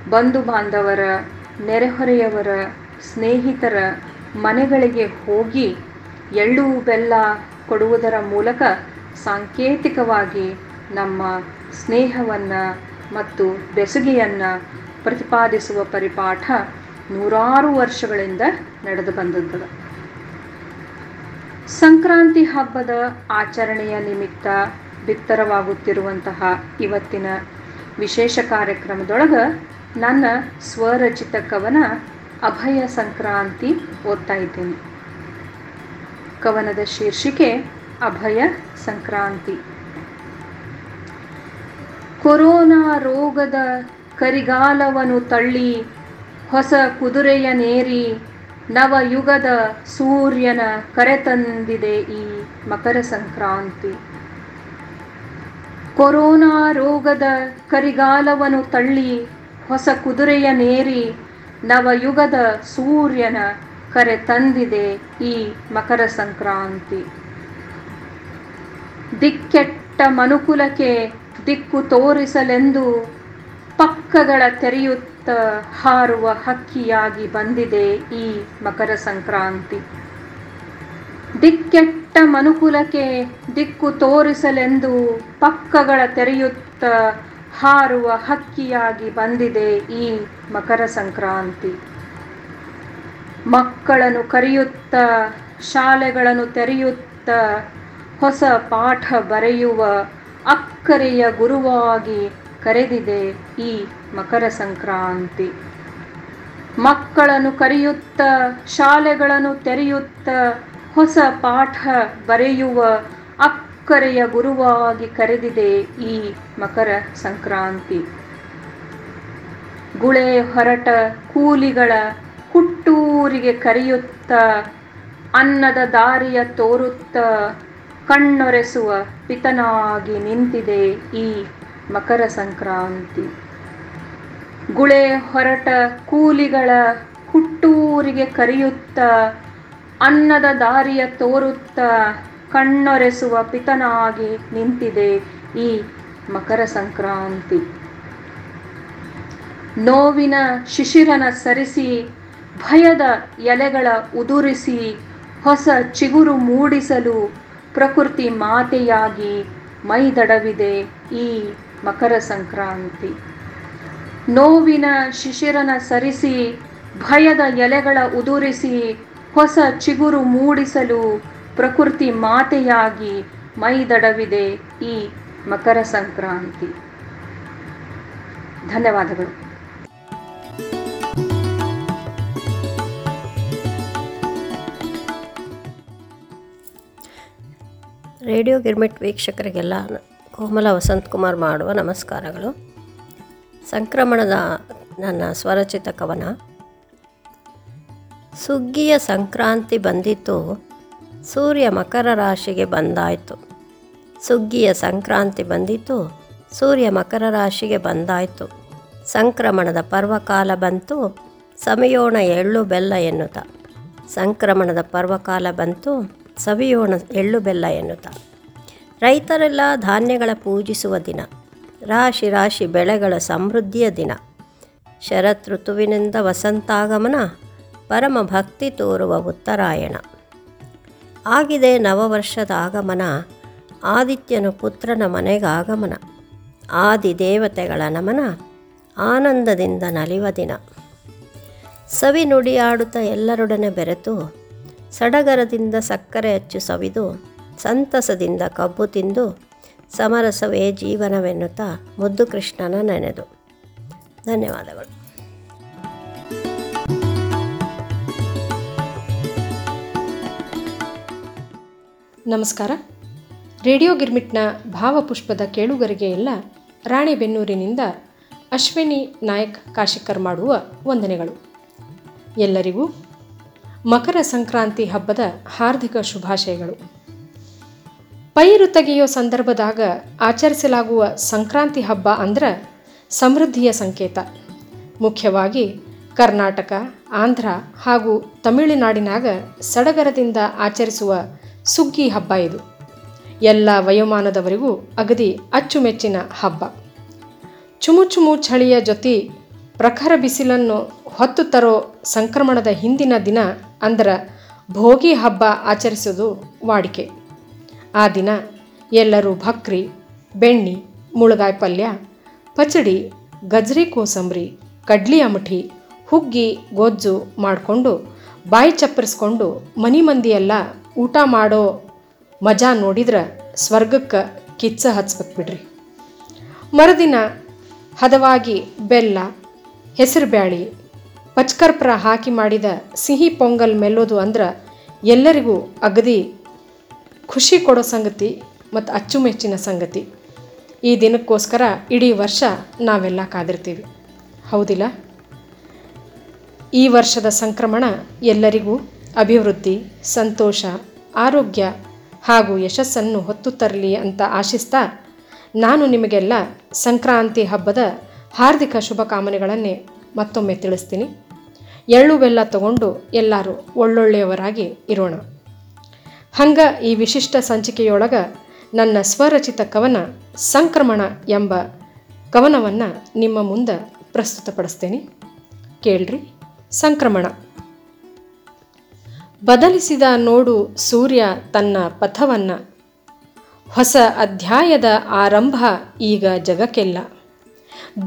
ಬಂಧು ಬಾಂಧವರ ನೆರೆಹೊರೆಯವರ ಸ್ನೇಹಿತರ ಮನೆಗಳಿಗೆ ಹೋಗಿ ಎಳ್ಳು ಬೆಲ್ಲ ಕೊಡುವುದರ ಮೂಲಕ ಸಾಂಕೇತಿಕವಾಗಿ ನಮ್ಮ ಸ್ನೇಹವನ್ನು ಮತ್ತು ಬೆಸುಗೆಯನ್ನು ಪ್ರತಿಪಾದಿಸುವ ಪರಿಪಾಠ ನೂರಾರು ವರ್ಷಗಳಿಂದ ನಡೆದು ಬಂದದ್ದು. ಸಂಕ್ರಾಂತಿ ಹಬ್ಬದ ಆಚರಣೆಯ ನಿಮಿತ್ತ ಬಿತ್ತರವಾಗುತ್ತಿರುವಂತಹ ಇವತ್ತಿನ ವಿಶೇಷ ಕಾರ್ಯಕ್ರಮದೊಳಗೆ ನನ್ನ ಸ್ವರಚಿತ ಕವನ ಅಭಯ ಸಂಕ್ರಾಂತಿ ಓದ್ತಾ ಇದ್ದೇನೆ. ಕವನದ ಶೀರ್ಷಿಕೆ ಅಭಯ ಸಂಕ್ರಾಂತಿ. ಕೊರೋನಾ ರೋಗದ ಕರಿಗಾಲವನ್ನು ತಳ್ಳಿ ಹೊಸ ಕುದುರೆಯ ನೇರಿ ನವಯುಗದ ಸೂರ್ಯನ ಕರೆತಂದಿದೆ ಈ ಮಕರ ಸಂಕ್ರಾಂತಿ. ಕೊರೋನಾ ರೋಗದ ಕರಿಗಾಲವನ್ನು ತಳ್ಳಿ ಹೊಸ ಕುದುರೆಯ ನೇರಿ ನವಯುಗದ ಸೂರ್ಯನ ಕರೆ ತಂದಿದೆ ಈ ಮಕರ ಸಂಕ್ರಾಂತಿ. ದಿಕ್ಕೆಟ್ಟ ಮನುಕುಲಕ್ಕೆ ದಿಕ್ಕು ತೋರಿಸಲೆಂದು ಪಕ್ಕಗಳ ತೆರೆಯುತ್ತ ಹಾರುವ ಹಕ್ಕಿಯಾಗಿ ಬಂದಿದೆ ಈ ಮಕರ ಸಂಕ್ರಾಂತಿ. ದಿಕ್ಕೆಟ್ಟ ಮನುಕುಲಕ್ಕೆ ದಿಕ್ಕು ತೋರಿಸಲೆಂದು ಪಕ್ಕಗಳ ತೆರೆಯುತ್ತ ಹಾರುವ ಹಕ್ಕಿಯಾಗಿ ಬಂದಿದೆ ಈ ಮಕರ ಸಂಕ್ರಾಂತಿ. ಮಕ್ಕಳನ್ನು ಕರೆಯುತ್ತ, ಶಾಲೆಗಳನ್ನು ತೆರೆಯುತ್ತ ಹೊಸ ಪಾಠ ಬರೆಯುವ ಅಕ್ಕರೆಯ ಗುರುವಾಗಿ ಕರೆದಿದೆ ಈ ಮಕರ ಸಂಕ್ರಾಂತಿ. ಮಕ್ಕಳನ್ನು ಕರೆಯುತ್ತ, ಶಾಲೆಗಳನ್ನು ತೆರೆಯುತ್ತ ಹೊಸ ಪಾಠ ಬರೆಯುವ ಅಕ್ಕರೆಯ ಗುರುವಾಗಿ ಕರೆದಿದೆ ಈ ಮಕರ ಸಂಕ್ರಾಂತಿ. ಗುಳೆ ಹೊರಟ ಕೂಲಿಗಳ ಹುಟ್ಟೂರಿಗೆ ಕರೆಯುತ್ತ, ಅನ್ನದ ದಾರಿಯ ತೋರುತ್ತ ಕಣ್ಣೊರೆಸುವ ಪಿತನಾಗಿ ನಿಂತಿದೆ ಈ ಮಕರ ಸಂಕ್ರಾಂತಿ. ಗುಳೆ ಹೊರಟ ಕೂಲಿಗಳ ಹುಟ್ಟೂರಿಗೆ ಕರೆಯುತ್ತ ಅನ್ನದ ದಾರಿಯ ತೋರುತ್ತ ಕಣ್ಣೊರೆಸುವ ಪಿತನಾಗಿ ನಿಂತಿದೆ ಈ ಮಕರ ಸಂಕ್ರಾಂತಿ. ನೋವಿನ ಶಿಶಿರನ ಸರಿಸಿ, ಭಯದ ಎಲೆಗಳ ಉದುರಿಸಿ, ಹೊಸ ಚಿಗುರು ಮೂಡಿಸಲು ಪ್ರಕೃತಿ ಮಾತೆಯಾಗಿ ಮೈದಡವಿದೆ ಈ ಮಕರ ಸಂಕ್ರಾಂತಿ. ನೋವಿನ ಶಿಶಿರನ ಸರಿಸಿ, ಭಯದ ಎಲೆಗಳ ಉದುರಿಸಿ ಹೊಸ ಚಿಗುರು ಮೂಡಿಸಲು ಪ್ರಕೃತಿ ಮಾತೆಯಾಗಿ ಮೈದಡವಿದೆ ಈ ಮಕರ ಸಂಕ್ರಾಂತಿ. ಧನ್ಯವಾದಗಳು. ರೇಡಿಯೋ ಗಿರ್ಮಿಟ್ ವೀಕ್ಷಕರಿಗೆಲ್ಲ ಕೋಮಲ ವಸಂತಕುಮಾರ್ ಮಾಡುವ ನಮಸ್ಕಾರಗಳು. ಸಂಕ್ರಮಣದ ನನ್ನ ಸ್ವರಚಿತ ಕವನ ಸುಗ್ಗಿಯ ಸಂಕ್ರಾಂತಿ ಬಂದಿತು. ಸೂರ್ಯ ಮಕರ ರಾಶಿಗೆ ಬಂದಾಯಿತು. ಸುಗ್ಗಿಯ ಸಂಕ್ರಾಂತಿ ಬಂದಿತು. ಸೂರ್ಯ ಮಕರ ರಾಶಿಗೆ ಬಂದಾಯಿತು. ಸಂಕ್ರಮಣದ ಪರ್ವಕಾಲ ಬಂತು. ಸವಿಯೋಣ ಎಳ್ಳು ಬೆಲ್ಲ ಎನ್ನುತ್ತ. ಸಂಕ್ರಮಣದ ಪರ್ವಕಾಲ ಬಂತು. ಸವಿಯೋಣ ಎಳ್ಳು ಬೆಲ್ಲ ಎನ್ನುತ್ತ. ರೈತರೆಲ್ಲ ಧಾನ್ಯಗಳ ಪೂಜಿಸುವ ದಿನ. ರಾಶಿ ರಾಶಿ ಬೆಳೆಗಳ ಸಮೃದ್ಧಿಯ ದಿನ. ಶರತ್ ಋತುವಿನಿಂದ ವಸಂತಾಗಮನ. ಪರಮ ಭಕ್ತಿ ತೋರುವ ಉತ್ತರಾಯಣ. ಆಗಿದೆ ನವವರ್ಷದ ಆಗಮನ. ಆದಿತ್ಯನು ಪುತ್ರನ ಮನೆಗಾಗಮನ ಆದಿ ದೇವತೆಗಳ ನಮನ. ಆನಂದದಿಂದ ನಲಿವ ದಿನ. ಸವಿ ನುಡಿಯಾಡುತ್ತ ಎಲ್ಲರೊಡನೆ ಬೆರೆತು, ಸಡಗರದಿಂದ ಸಕ್ಕರೆ ಅಚ್ಚು ಸವಿದು, ಸಂತಸದಿಂದ ಕಬ್ಬು ತಿಂದು, ಸಮರಸವೇ ಜೀವನವೆನ್ನುತ್ತಾ ಮುದ್ದು ಕೃಷ್ಣನ ನೆನೆದು. ಧನ್ಯವಾದಗಳು. ನಮಸ್ಕಾರ. ರೇಡಿಯೋ ಗಿರ್ಮಿಟ್ನ ಭಾವಪುಷ್ಪದ ಕೇಳುಗರಿಗೆ ಎಲ್ಲ ರಾಣೆಬೆನ್ನೂರಿನಿಂದ ಅಶ್ವಿನಿ ನಾಯಕ್ ಕಾಶಿಕರ್ ಮಾಡುವ ವಂದನೆಗಳು. ಎಲ್ಲರಿಗೂ ಮಕರ ಸಂಕ್ರಾಂತಿ ಹಬ್ಬದ ಹಾರ್ದಿಕ ಶುಭಾಶಯಗಳು. ಪೈರು ತೆಗೆಯೋ ಸಂದರ್ಭದಾಗ ಆಚರಿಸಲಾಗುವ ಸಂಕ್ರಾಂತಿ ಹಬ್ಬ ಅಂದ್ರೆ ಸಮೃದ್ಧಿಯ ಸಂಕೇತ. ಮುಖ್ಯವಾಗಿ ಕರ್ನಾಟಕ, ಆಂಧ್ರ ಹಾಗೂ ತಮಿಳುನಾಡಿನಾಗ ಸಡಗರದಿಂದ ಆಚರಿಸುವ ಸುಗ್ಗಿ ಹಬ್ಬ ಇದು. ಎಲ್ಲ ವಯೋಮಾನದವರಿಗೂ ಅಗದಿ ಅಚ್ಚುಮೆಚ್ಚಿನ ಹಬ್ಬ. ಚುಮು ಚುಮು ಚಳಿಯ ಜೊತೆ ಪ್ರಖರ ಬಿಸಿಲನ್ನು ಹೊತ್ತು ತರೋ ಸಂಕ್ರಮಣದ ಹಿಂದಿನ ದಿನ ಅಂದ್ರೆ ಭೋಗಿ ಹಬ್ಬ ಆಚರಿಸೋದು ವಾಡಿಕೆ. ಆ ದಿನ ಎಲ್ಲರೂ ಭಕ್ರಿ, ಬೆಣ್ಣಿ, ಮುಳುಗಾಯಿ ಪಲ್ಯ, ಪಚಡಿ, ಗಜ್ರಿ ಕೋಸಂಬರಿ, ಕಡ್ಲಿ ಅಮಠಿ, ಹುಗ್ಗಿ, ಗೊಜ್ಜು ಮಾಡಿಕೊಂಡು ಬಾಯಿ ಚಪ್ಪರಿಸ್ಕೊಂಡು ಮನೆ ಮಂದಿಯೆಲ್ಲ ಊಟ ಮಾಡೋ ಮಜಾ ನೋಡಿದ್ರೆ ಸ್ವರ್ಗಕ್ಕೆ ಕಿಚ್ಚ ಹಚ್ಬೇಕು ಬಿಡ್ರಿ. ಮರುದಿನ ಹದವಾಗಿ ಬೆಲ್ಲ ಹೆಸರುಬ್ಯಾಳಿ ಪಚ್ಕರ್ಪುರ ಹಾಕಿ ಮಾಡಿದ ಸಿಹಿ ಪೊಂಗಲ್ ಮೆಲ್ಲೋದು ಅಂದ್ರೆ ಎಲ್ಲರಿಗೂ ಅಗದಿ ಖುಷಿ ಕೊಡೋ ಸಂಗತಿ ಮತ್ತು ಅಚ್ಚುಮೆಚ್ಚಿನ ಸಂಗತಿ. ಈ ದಿನಕ್ಕೋಸ್ಕರ ಇಡೀ ವರ್ಷ ನಾವೆಲ್ಲ ಕಾದಿರ್ತೀವಿ. ಹೌದಿಲ್ಲ? ಈ ವರ್ಷದ ಸಂಕ್ರಮಣ ಎಲ್ಲರಿಗೂ ಅಭಿವೃದ್ಧಿ, ಸಂತೋಷ, ಆರೋಗ್ಯ ಹಾಗೂ ಯಶಸ್ಸನ್ನು ಹೊತ್ತು ತರಲಿ ಅಂತ ಆಶಿಸ್ತಾ ನಾನು ನಿಮಗೆಲ್ಲ ಸಂಕ್ರಾಂತಿ ಹಬ್ಬದ ಹಾರ್ದಿಕ ಶುಭಕಾಮನೆಗಳನ್ನೇ ಮತ್ತೊಮ್ಮೆ ತಿಳಿಸ್ತೀನಿ. ಎಳ್ಳು ಬೆಲ್ಲ ತಗೊಂಡು ಎಲ್ಲರೂ ಒಳ್ಳೊಳ್ಳೆಯವರಾಗಿ ಇರೋಣ. ಹಂಗ ಈ ವಿಶಿಷ್ಟ ಸಂಚಿಕೆಯೊಳಗ ನನ್ನ ಸ್ವರಚಿತ ಕವನ ಸಂಕ್ರಮಣ ಎಂಬ ಕವನವನ್ನು ನಿಮ್ಮ ಮುಂದೆ ಪ್ರಸ್ತುತಪಡಿಸ್ತೇನೆ. ಕೇಳ್ರಿ ಸಂಕ್ರಮಣ. ಬದಲಿಸಿದ ನೋಡು ಸೂರ್ಯ ತನ್ನ ಪಥವನ್ನು. ಹೊಸ ಅಧ್ಯಾಯದ ಆರಂಭ ಈಗ ಜಗಕ್ಕೆಲ್ಲ.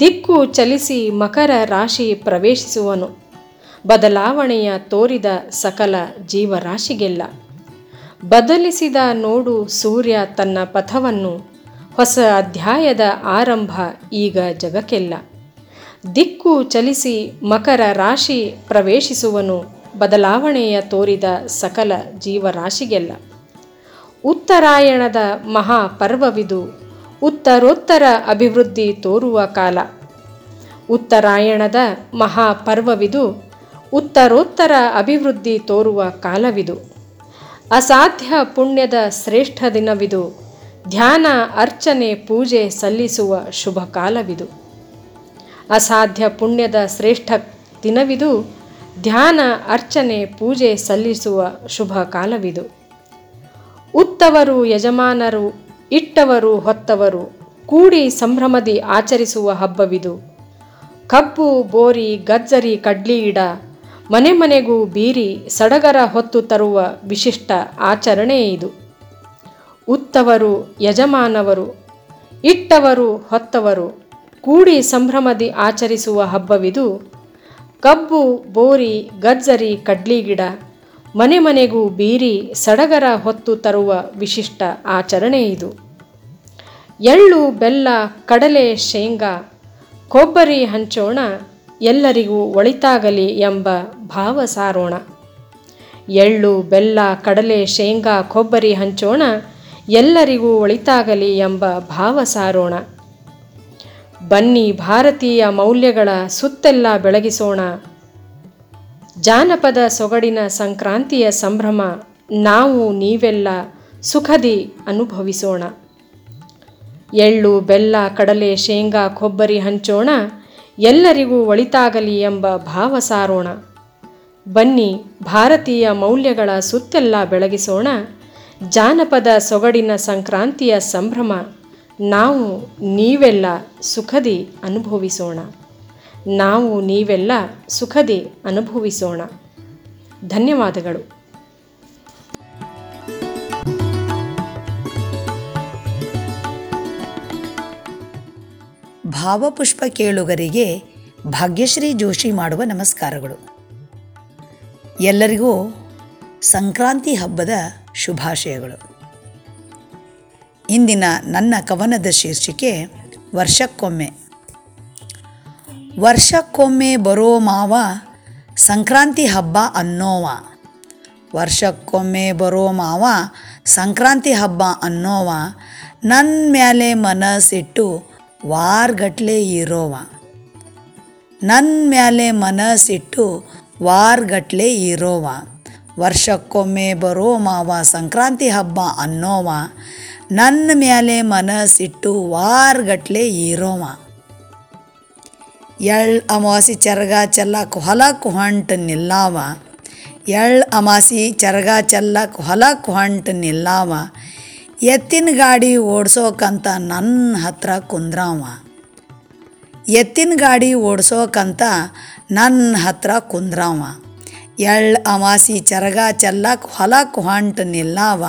ದಿಕ್ಕು ಚಲಿಸಿ ಮಕರ ರಾಶಿ ಪ್ರವೇಶಿಸುವನು. ಬದಲಾವಣೆಯ ತೋರಿದ ಸಕಲ ಜೀವರಾಶಿಗೆಲ್ಲ. ಬದಲಿಸಿದ ನೋಡು ಸೂರ್ಯ ತನ್ನ ಪಥವನ್ನು. ಹೊಸ ಅಧ್ಯಾಯದ ಆರಂಭ ಈಗ ಜಗಕ್ಕೆಲ್ಲ. ದಿಕ್ಕು ಚಲಿಸಿ ಮಕರ ರಾಶಿ ಪ್ರವೇಶಿಸುವನು. ಬದಲಾವಣೆಯ ತೋರಿದ ಸಕಲ ಜೀವರಾಶಿಗೆಲ್ಲ. ಉತ್ತರಾಯಣದ ಮಹಾಪರ್ವವಿದು ಉತ್ತರೋತ್ತರ ಅಭಿವೃದ್ಧಿ ತೋರುವ ಕಾಲ. ಉತ್ತರಾಯಣದ ಮಹಾಪರ್ವವಿದು ಉತ್ತರೋತ್ತರ ಅಭಿವೃದ್ಧಿ ತೋರುವ ಕಾಲವಿದು. ಅಸಾಧ್ಯ ಪುಣ್ಯದ ಶ್ರೇಷ್ಠ ದಿನವಿದು ಧ್ಯಾನ, ಅರ್ಚನೆ, ಪೂಜೆ ಸಲ್ಲಿಸುವ ಶುಭ ಕಾಲವಿದು ಅಸಾಧ್ಯ ಪುಣ್ಯದ ಶ್ರೇಷ್ಠ ದಿನವಿದು ಧ್ಯಾನ, ಅರ್ಚನೆ, ಪೂಜೆ ಸಲ್ಲಿಸುವ ಶುಭ ಕಾಲವಿದು. ಉತ್ತವರು, ಯಜಮಾನರು, ಇಟ್ಟವರು, ಹೊತ್ತವರು ಕೂಡಿ ಸಂಭ್ರಮದಿ ಆಚರಿಸುವ ಹಬ್ಬವಿದು. ಕಬ್ಬು, ಬೋರಿ, ಗಜ್ಜರಿ, ಕಡ್ಲಿ ಇಡ, ಮನೆ ಮನೆಗೂ ಬೀರಿ ಸಡಗರ ಹೊತ್ತು ತರುವ ವಿಶಿಷ್ಟ ಆಚರಣೆ ಇದು. ಉತ್ತವರು, ಯಜಮಾನವರು, ಇಟ್ಟವರು, ಹೊತ್ತವರು ಕೂಡಿ ಸಂಭ್ರಮದಿ ಆಚರಿಸುವ ಹಬ್ಬವಿದು. ಕಬ್ಬು, ಬೋರಿ, ಗಜ್ಜರಿ, ಕಡ್ಲಿ ಗಿಡ, ಮನೆ ಮನೆಗೂ ಬೀರಿ ಸಡಗರ ಹೊತ್ತು ತರುವ ವಿಶಿಷ್ಟ ಆಚರಣೆ ಇದು. ಎಳ್ಳು, ಬೆಲ್ಲ, ಕಡಲೆ, ಶೇಂಗಾ, ಕೊಬ್ಬರಿ ಹಂಚೋಣ ಎಲ್ಲರಿಗೂ ಒಳಿತಾಗಲಿ ಎಂಬ ಭಾವ ಸಾರೋಣ. ಎಳ್ಳು, ಬೆಲ್ಲ, ಕಡಲೆ, ಶೇಂಗಾ, ಕೊಬ್ಬರಿ ಹಂಚೋಣ ಎಲ್ಲರಿಗೂ ಒಳಿತಾಗಲಿ ಎಂಬ ಭಾವ ಸಾರೋಣ. ಬನ್ನಿ ಭಾರತೀಯ ಮೌಲ್ಯಗಳ ಸುತ್ತೆಲ್ಲ ಬೆಳಗಿಸೋಣ. ಜಾನಪದ ಸೊಗಡಿನ ಸಂಕ್ರಾಂತಿಯ ಸಂಭ್ರಮ ನಾವು ನೀವೆಲ್ಲ ಸುಖದಿ ಅನುಭವಿಸೋಣ. ಎಳ್ಳು, ಬೆಲ್ಲ, ಕಡಲೆ, ಶೇಂಗಾ, ಕೊಬ್ಬರಿ ಹಂಚೋಣ, ಎಲ್ಲರಿಗೂ ಒಳಿತಾಗಲಿ ಎಂಬ ಭಾವ ಸಾರೋಣ. ಬನ್ನಿ ಭಾರತೀಯ ಮೌಲ್ಯಗಳ ಸುತ್ತೆಲ್ಲ ಬೆಳಗಿಸೋಣ. ಜಾನಪದ ಸೊಗಡಿನ ಸಂಕ್ರಾಂತಿಯ ಸಂಭ್ರಮ ನಾವು ನೀವೆಲ್ಲ ಸುಖದಿ ಅನುಭವಿಸೋಣ. ನಾವು ನೀವೆಲ್ಲ ಸುಖದಿ ಅನುಭವಿಸೋಣ. ಧನ್ಯವಾದಗಳು. ಭಾವಪುಷ್ಪ ಕೇಳುಗರಿಗೆ ಭಾಗ್ಯಶ್ರೀ ಜೋಶಿ ಮಾಡುವ ನಮಸ್ಕಾರಗಳು. ಎಲ್ಲರಿಗೂ ಸಂಕ್ರಾಂತಿ ಹಬ್ಬದ ಶುಭಾಶಯಗಳು. ಇಂದಿನ ನನ್ನ ಕವನದ ಶೀರ್ಷಿಕೆ ವರ್ಷಕ್ಕೊಮ್ಮೆ. ವರ್ಷಕ್ಕೊಮ್ಮೆ ಬರೋ ಮಾವ ಸಂಕ್ರಾಂತಿ ಹಬ್ಬ ಅನ್ನೋವ. ವರ್ಷಕ್ಕೊಮ್ಮೆ ಬರೋ ಮಾವ ಸಂಕ್ರಾಂತಿ ಹಬ್ಬ ಅನ್ನೋವ. ನನ್ನ ಮ್ಯಾಲೆ ಮನಸ್ಸಿಟ್ಟು ವಾರ್ಗಟ್ಲೆ ಇರೋವ. ನನ್ನ ಮ್ಯಾಲೆ ಮನಸ್ಸಿಟ್ಟು ವಾರ್ಗಟ್ಲೆ ಇರೋವ. ವರ್ಷಕ್ಕೊಮ್ಮೆ ಬರೋ ಮಾವ ಸಂಕ್ರಾಂತಿ ಹಬ್ಬ ಅನ್ನೋವ. ನನ್ನ ಮೇಲೆ ಮನಸ್ಸಿಟ್ಟು ವಾರಗಟ್ಲೆ ಇರೋವ ಎಳ್ ಅಮಾವಾಸಿ ಚರಗ ಚೆಲ್ಲಕ್ಕೆ ಹೊಲಕ್ಕೆ ಹೊಂಟು ನಿಲ್ಲಾವ ಎಳ್ ಅಮಾಸಿ ಚರಗ ಚೆಲ್ಲಕ್ಕೆ ಹೊಲಕ್ಕೆ ಹೊಂಟು ನಿಲ್ಲಾವ ಎತ್ತಿನ ಗಾಡಿ ಓಡ್ಸೋಕಂತ ನನ್ನ ಹತ್ರ ಕುಂದ್ರಾವ ಎತ್ತಿನ ಗಾಡಿ ಓಡ್ಸೋಕಂತ ನನ್ನ ಹತ್ರ ಕುಂದ್ರಾವ ಎಳ್ ಅಮಾಸಿ ಚರಗ ಚೆಲ್ಲಕ್ಕೆ ಹೊಲಕ್ಕೆ ಹೊಂಟು ನಿಲ್ಲಾವ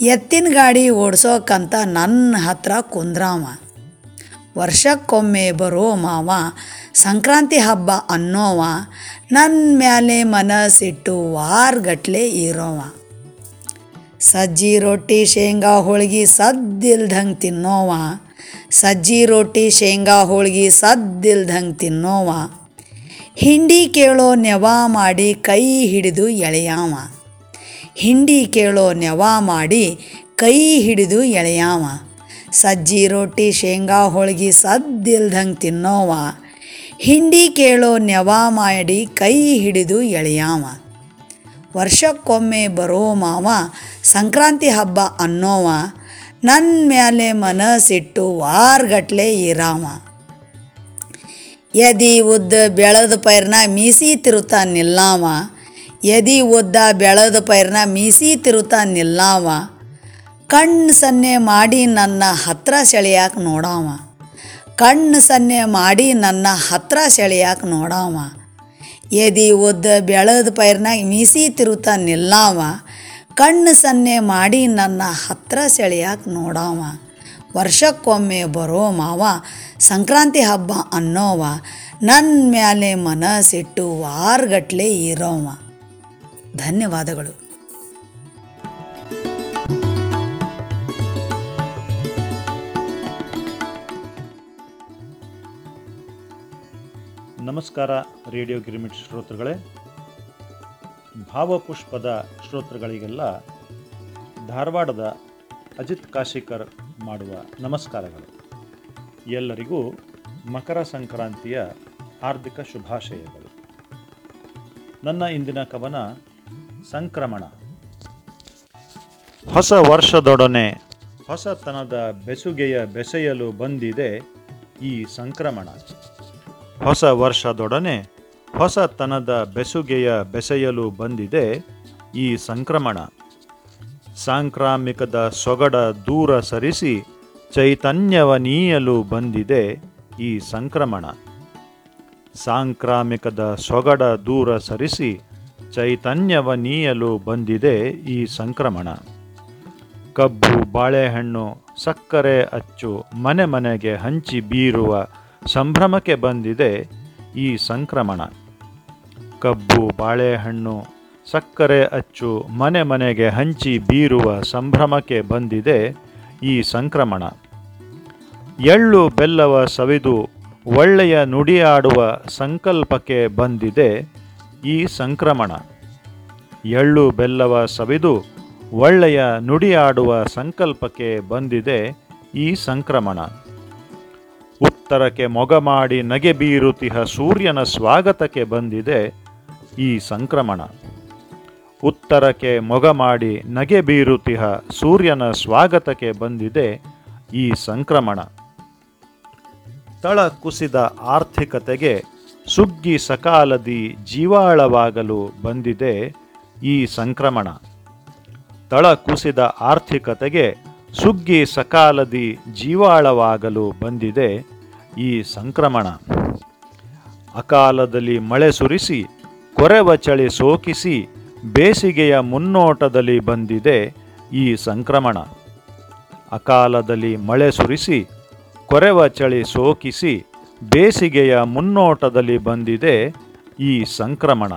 ಎತ್ತಿನ ಗಾಡಿ ಓಡ್ಸೋಕ್ಕಂತ ನನ್ನ ಹತ್ರ ಕುಂದ್ರಾವ. ವರ್ಷಕ್ಕೊಮ್ಮೆ ಬರೋ ಮಾವ, ಸಂಕ್ರಾಂತಿ ಹಬ್ಬ ಅನ್ನೋವ ನನ್ನ ಮ್ಯಾಲೆ ಮನಸ್ಸಿಟ್ಟು ವಾರಗಟ್ಲೆ ಇರೋವ. ಸಜ್ಜಿ ರೊಟ್ಟಿ ಶೇಂಗಾ ಹೋಳ್ಗೆ ಸದ್ದಿಲ್ದಂಗೆ ತಿನ್ನೋವ. ಸಜ್ಜಿ ರೊಟ್ಟಿ ಶೇಂಗಾ ಹೋಳ್ಗೆ ಸದ್ದಿಲ್ದಂಗೆ ತಿನ್ನೋವ. ಹಿಂಡಿ ಕೇಳೋ ನೆವ ಮಾಡಿ ಕೈ ಹಿಡಿದು ಎಳೆಯಾವ. ಹಿಂಡಿ ಕೇಳೋ ನೆವ ಮಾಡಿ ಕೈ ಹಿಡಿದು ಎಳೆಯಾವ. ಸಜ್ಜಿ ರೊಟ್ಟಿ ಶೇಂಗಾ ಹೋಳ್ಗೆ ಸದ್ದಿಲ್ದಂಗೆ ತಿನ್ನೋವ. ಹಿಂಡಿ ಕೇಳೋ ನೆವ ಮಾಡಿ ಕೈ ಹಿಡಿದು ಎಳೆಯಾವ. ವರ್ಷಕ್ಕೊಮ್ಮೆ ಬರೋ ಮಾವ ಸಂಕ್ರಾಂತಿ ಹಬ್ಬ ಅನ್ನೋವ. ನನ್ನ ಮೇಲೆ ಮನಸ್ಸಿಟ್ಟು ವಾರ್ಗಟ್ಲೆ ಇರಾವ. ಎದಿ ಉದ್ದ ಬೆಳೆದ ಪೈರ್ನ ಮೀಸಿ ತಿರುತ್ತ ನಿಲ್ಲಾವ. ಎದಿ ಉದ್ದ ಬೆಳೆದ ಪೈರ್ನ ಮೀಸಿ ತಿರುತ್ತಾ ನಿಲ್ಲಾವ. ಕಣ್ಣು ಸನ್ನೆ ಮಾಡಿ ನನ್ನ ಹತ್ರ ಸೆಳೆಯಾಕೆ ನೋಡಾವ. ಕಣ್ಣು ಸನ್ನೆ ಮಾಡಿ ನನ್ನ ಹತ್ರ ಸೆಳೆಯಾಕೆ ನೋಡಾವ. ಎದಿ ಉದ್ದ ಬೆಳೆದ ಪೈರ್ನಾಗ ಮೀಸಿ ತಿರುತ ನಿಲ್ಲಾವ. ಕಣ್ಣು ಸನ್ನೆ ಮಾಡಿ ನನ್ನ ಹತ್ರ ಸೆಳೆಯಾಕೆ ನೋಡಾವ. ವರ್ಷಕ್ಕೊಮ್ಮೆ ಬರೋ ಮಾವ, ಸಂಕ್ರಾಂತಿ ಹಬ್ಬ ಅನ್ನೋವ. ನನ್ನ ಮ್ಯಾಲೆ ಮನಸ್ಸಿಟ್ಟು ವಾರಗಟ್ಲೆ ಇರೋವ. ಧನ್ಯವಾದಗಳು. ನಮಸ್ಕಾರ ರೇಡಿಯೋ ಗಿರಿಮಿಟ್ ಶ್ರೋತೃಗಳೇ. ಭಾವಪುಷ್ಪದ ಶ್ರೋತೃಗಳಿಗೆಲ್ಲ ಧಾರವಾಡದ ಅಜಿತ್ ಕಾಶಿಕರ್ ಮಾಡುವ ನಮಸ್ಕಾರಗಳು. ಎಲ್ಲರಿಗೂ ಮಕರ ಸಂಕ್ರಾಂತಿಯ ಹಾರ್ದಿಕ ಶುಭಾಶಯಗಳು. ನನ್ನ ಇಂದಿನ ಕವನ ಸಂಕ್ರಮಣ. ಹೊಸ ವರ್ಷದೊಡನೆ ಹೊಸತನದ ಬೆಸುಗೆಯ ಬೆಸೆಯಲು ಬಂದಿದೆ ಈ ಸಂಕ್ರಮಣ. ಹೊಸ ವರ್ಷದೊಡನೆ ಹೊಸತನದ ಬೆಸುಗೆಯ ಬೆಸೆಯಲು ಬಂದಿದೆ ಈ ಸಂಕ್ರಮಣ. ಸಾಂಕ್ರಾಮಿಕದ ಸೊಗಡ ದೂರ ಸರಿಸಿ ಚೈತನ್ಯವನೀಯಲು ಬಂದಿದೆ ಈ ಸಂಕ್ರಮಣ. ಸಾಂಕ್ರಾಮಿಕದ ಸೊಗಡ ದೂರ ಸರಿಸಿ ಚೈತನ್ಯವ ನೀಯಲು ಬಂದಿದೆ ಈ ಸಂಕ್ರಮಣ. ಕಬ್ಬು, ಬಾಳೆಹಣ್ಣು, ಸಕ್ಕರೆ ಅಚ್ಚು, ಮನೆ ಮನೆಗೆ ಹಂಚಿ ಬೀರುವ ಸಂಭ್ರಮಕ್ಕೆ ಬಂದಿದೆ ಈ ಸಂಕ್ರಮಣ. ಕಬ್ಬು, ಬಾಳೆಹಣ್ಣು, ಸಕ್ಕರೆ ಅಚ್ಚು, ಮನೆ ಮನೆಗೆ ಹಂಚಿ ಬೀರುವ ಸಂಭ್ರಮಕ್ಕೆ ಬಂದಿದೆ ಈ ಸಂಕ್ರಮಣ. ಎಳ್ಳು ಬೆಲ್ಲವ ಸವಿದು ಒಳ್ಳೆಯ ನುಡಿಯಾಡುವ ಸಂಕಲ್ಪಕ್ಕೆ ಬಂದಿದೆ ಈ ಸಂಕ್ರಮಣ. ಎಳ್ಳು ಬೆಲ್ಲವ ಸವಿದು ಒಳ್ಳೆಯ ನುಡಿಯಾಡುವ ಸಂಕಲ್ಪಕ್ಕೆ ಬಂದಿದೆ ಈ ಸಂಕ್ರಮಣ. ಉತ್ತರಕ್ಕೆ ಮೊಗ ಮಾಡಿ ನಗೆ ಬೀರುತಿಹ ಸೂರ್ಯನ ಸ್ವಾಗತಕ್ಕೆ ಬಂದಿದೆ ಈ ಸಂಕ್ರಮಣ. ಉತ್ತರಕ್ಕೆ ಮೊಗ ಮಾಡಿ ನಗೆ ಬೀರುತಿಹ ಸೂರ್ಯನ ಸ್ವಾಗತಕ್ಕೆ ಬಂದಿದೆ ಈ ಸಂಕ್ರಮಣ. ತಳ ಕುಸಿದ ಆರ್ಥಿಕತೆಗೆ ಸುಗ್ಗಿ ಸಕಾಲದಿ ಜೀವಾಳವಾಗಲು ಬಂದಿದೆ ಈ ಸಂಕ್ರಮಣ. ತಳ ಕುಸಿದ ಆರ್ಥಿಕತೆಗೆ ಸುಗ್ಗಿ ಸಕಾಲದಿ ಜೀವಾಳವಾಗಲು ಬಂದಿದೆ ಈ ಸಂಕ್ರಮಣ. ಅಕಾಲದಲ್ಲಿ ಮಳೆ ಸುರಿಸಿ, ಕೊರೆವ ಚಳಿ ಸೋಕಿಸಿ, ಬೇಸಿಗೆಯ ಮುನ್ನೋಟದಲ್ಲಿ ಬಂದಿದೆ ಈ ಸಂಕ್ರಮಣ. ಅಕಾಲದಲ್ಲಿ ಮಳೆ ಸುರಿಸಿ, ಕೊರೆವ ಚಳಿ ಸೋಕಿಸಿ ಬೇಸಿಗೆಯ ಮುನ್ನೋಟದಲ್ಲಿ ಬಂದಿದೆ ಈ ಸಂಕ್ರಮಣ.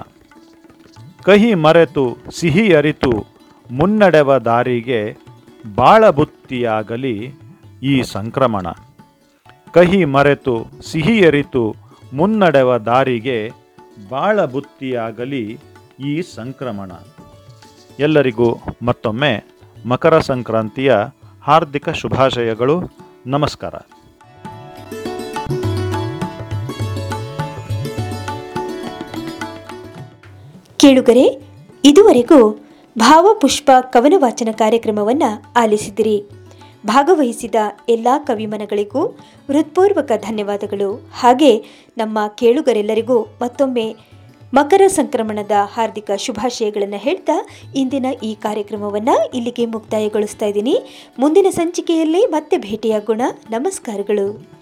ಕಹಿ ಮರೆತು, ಸಿಹಿ ಅರಿತು, ಮುನ್ನಡೆವ ದಾರಿಗೆ ಬಾಳಬುತ್ತಿಯಾಗಲಿ ಈ ಸಂಕ್ರಮಣ. ಕಹಿ ಮರೆತು, ಸಿಹಿ ಅರಿತು, ಮುನ್ನಡೆವ ದಾರಿಗೆ ಬಾಳಬುತ್ತಿಯಾಗಲಿ ಈ ಸಂಕ್ರಮಣ. ಎಲ್ಲರಿಗೂ ಮತ್ತೊಮ್ಮೆ ಮಕರ ಸಂಕ್ರಾಂತಿಯ ಹಾರ್ದಿಕ ಶುಭಾಶಯಗಳು. ನಮಸ್ಕಾರ. ಕೇಳುಗರೆ, ಇದುವರೆಗೂ ಭಾವಪುಷ್ಪ ಕವನ ವಾಚನ ಕಾರ್ಯಕ್ರಮವನ್ನು ಆಲಿಸಿದಿರಿ. ಭಾಗವಹಿಸಿದ ಎಲ್ಲ ಕವಿಮನಗಳಿಗೂ ಹೃತ್ಪೂರ್ವಕ ಧನ್ಯವಾದಗಳು. ಹಾಗೆ ನಮ್ಮ ಕೇಳುಗರೆಲ್ಲರಿಗೂ ಮತ್ತೊಮ್ಮೆ ಮಕರ ಸಂಕ್ರಮಣದ ಹಾರ್ದಿಕ ಶುಭಾಶಯಗಳನ್ನು ಹೇಳ್ತಾ ಇಂದಿನ ಈ ಕಾರ್ಯಕ್ರಮವನ್ನು ಇಲ್ಲಿಗೆ ಮುಕ್ತಾಯಗೊಳಿಸ್ತಾ ಇದ್ದೀನಿ. ಮುಂದಿನ ಸಂಚಿಕೆಯಲ್ಲಿ ಮತ್ತೆ ಭೇಟಿಯಾಗೋಣ. ನಮಸ್ಕಾರಗಳು.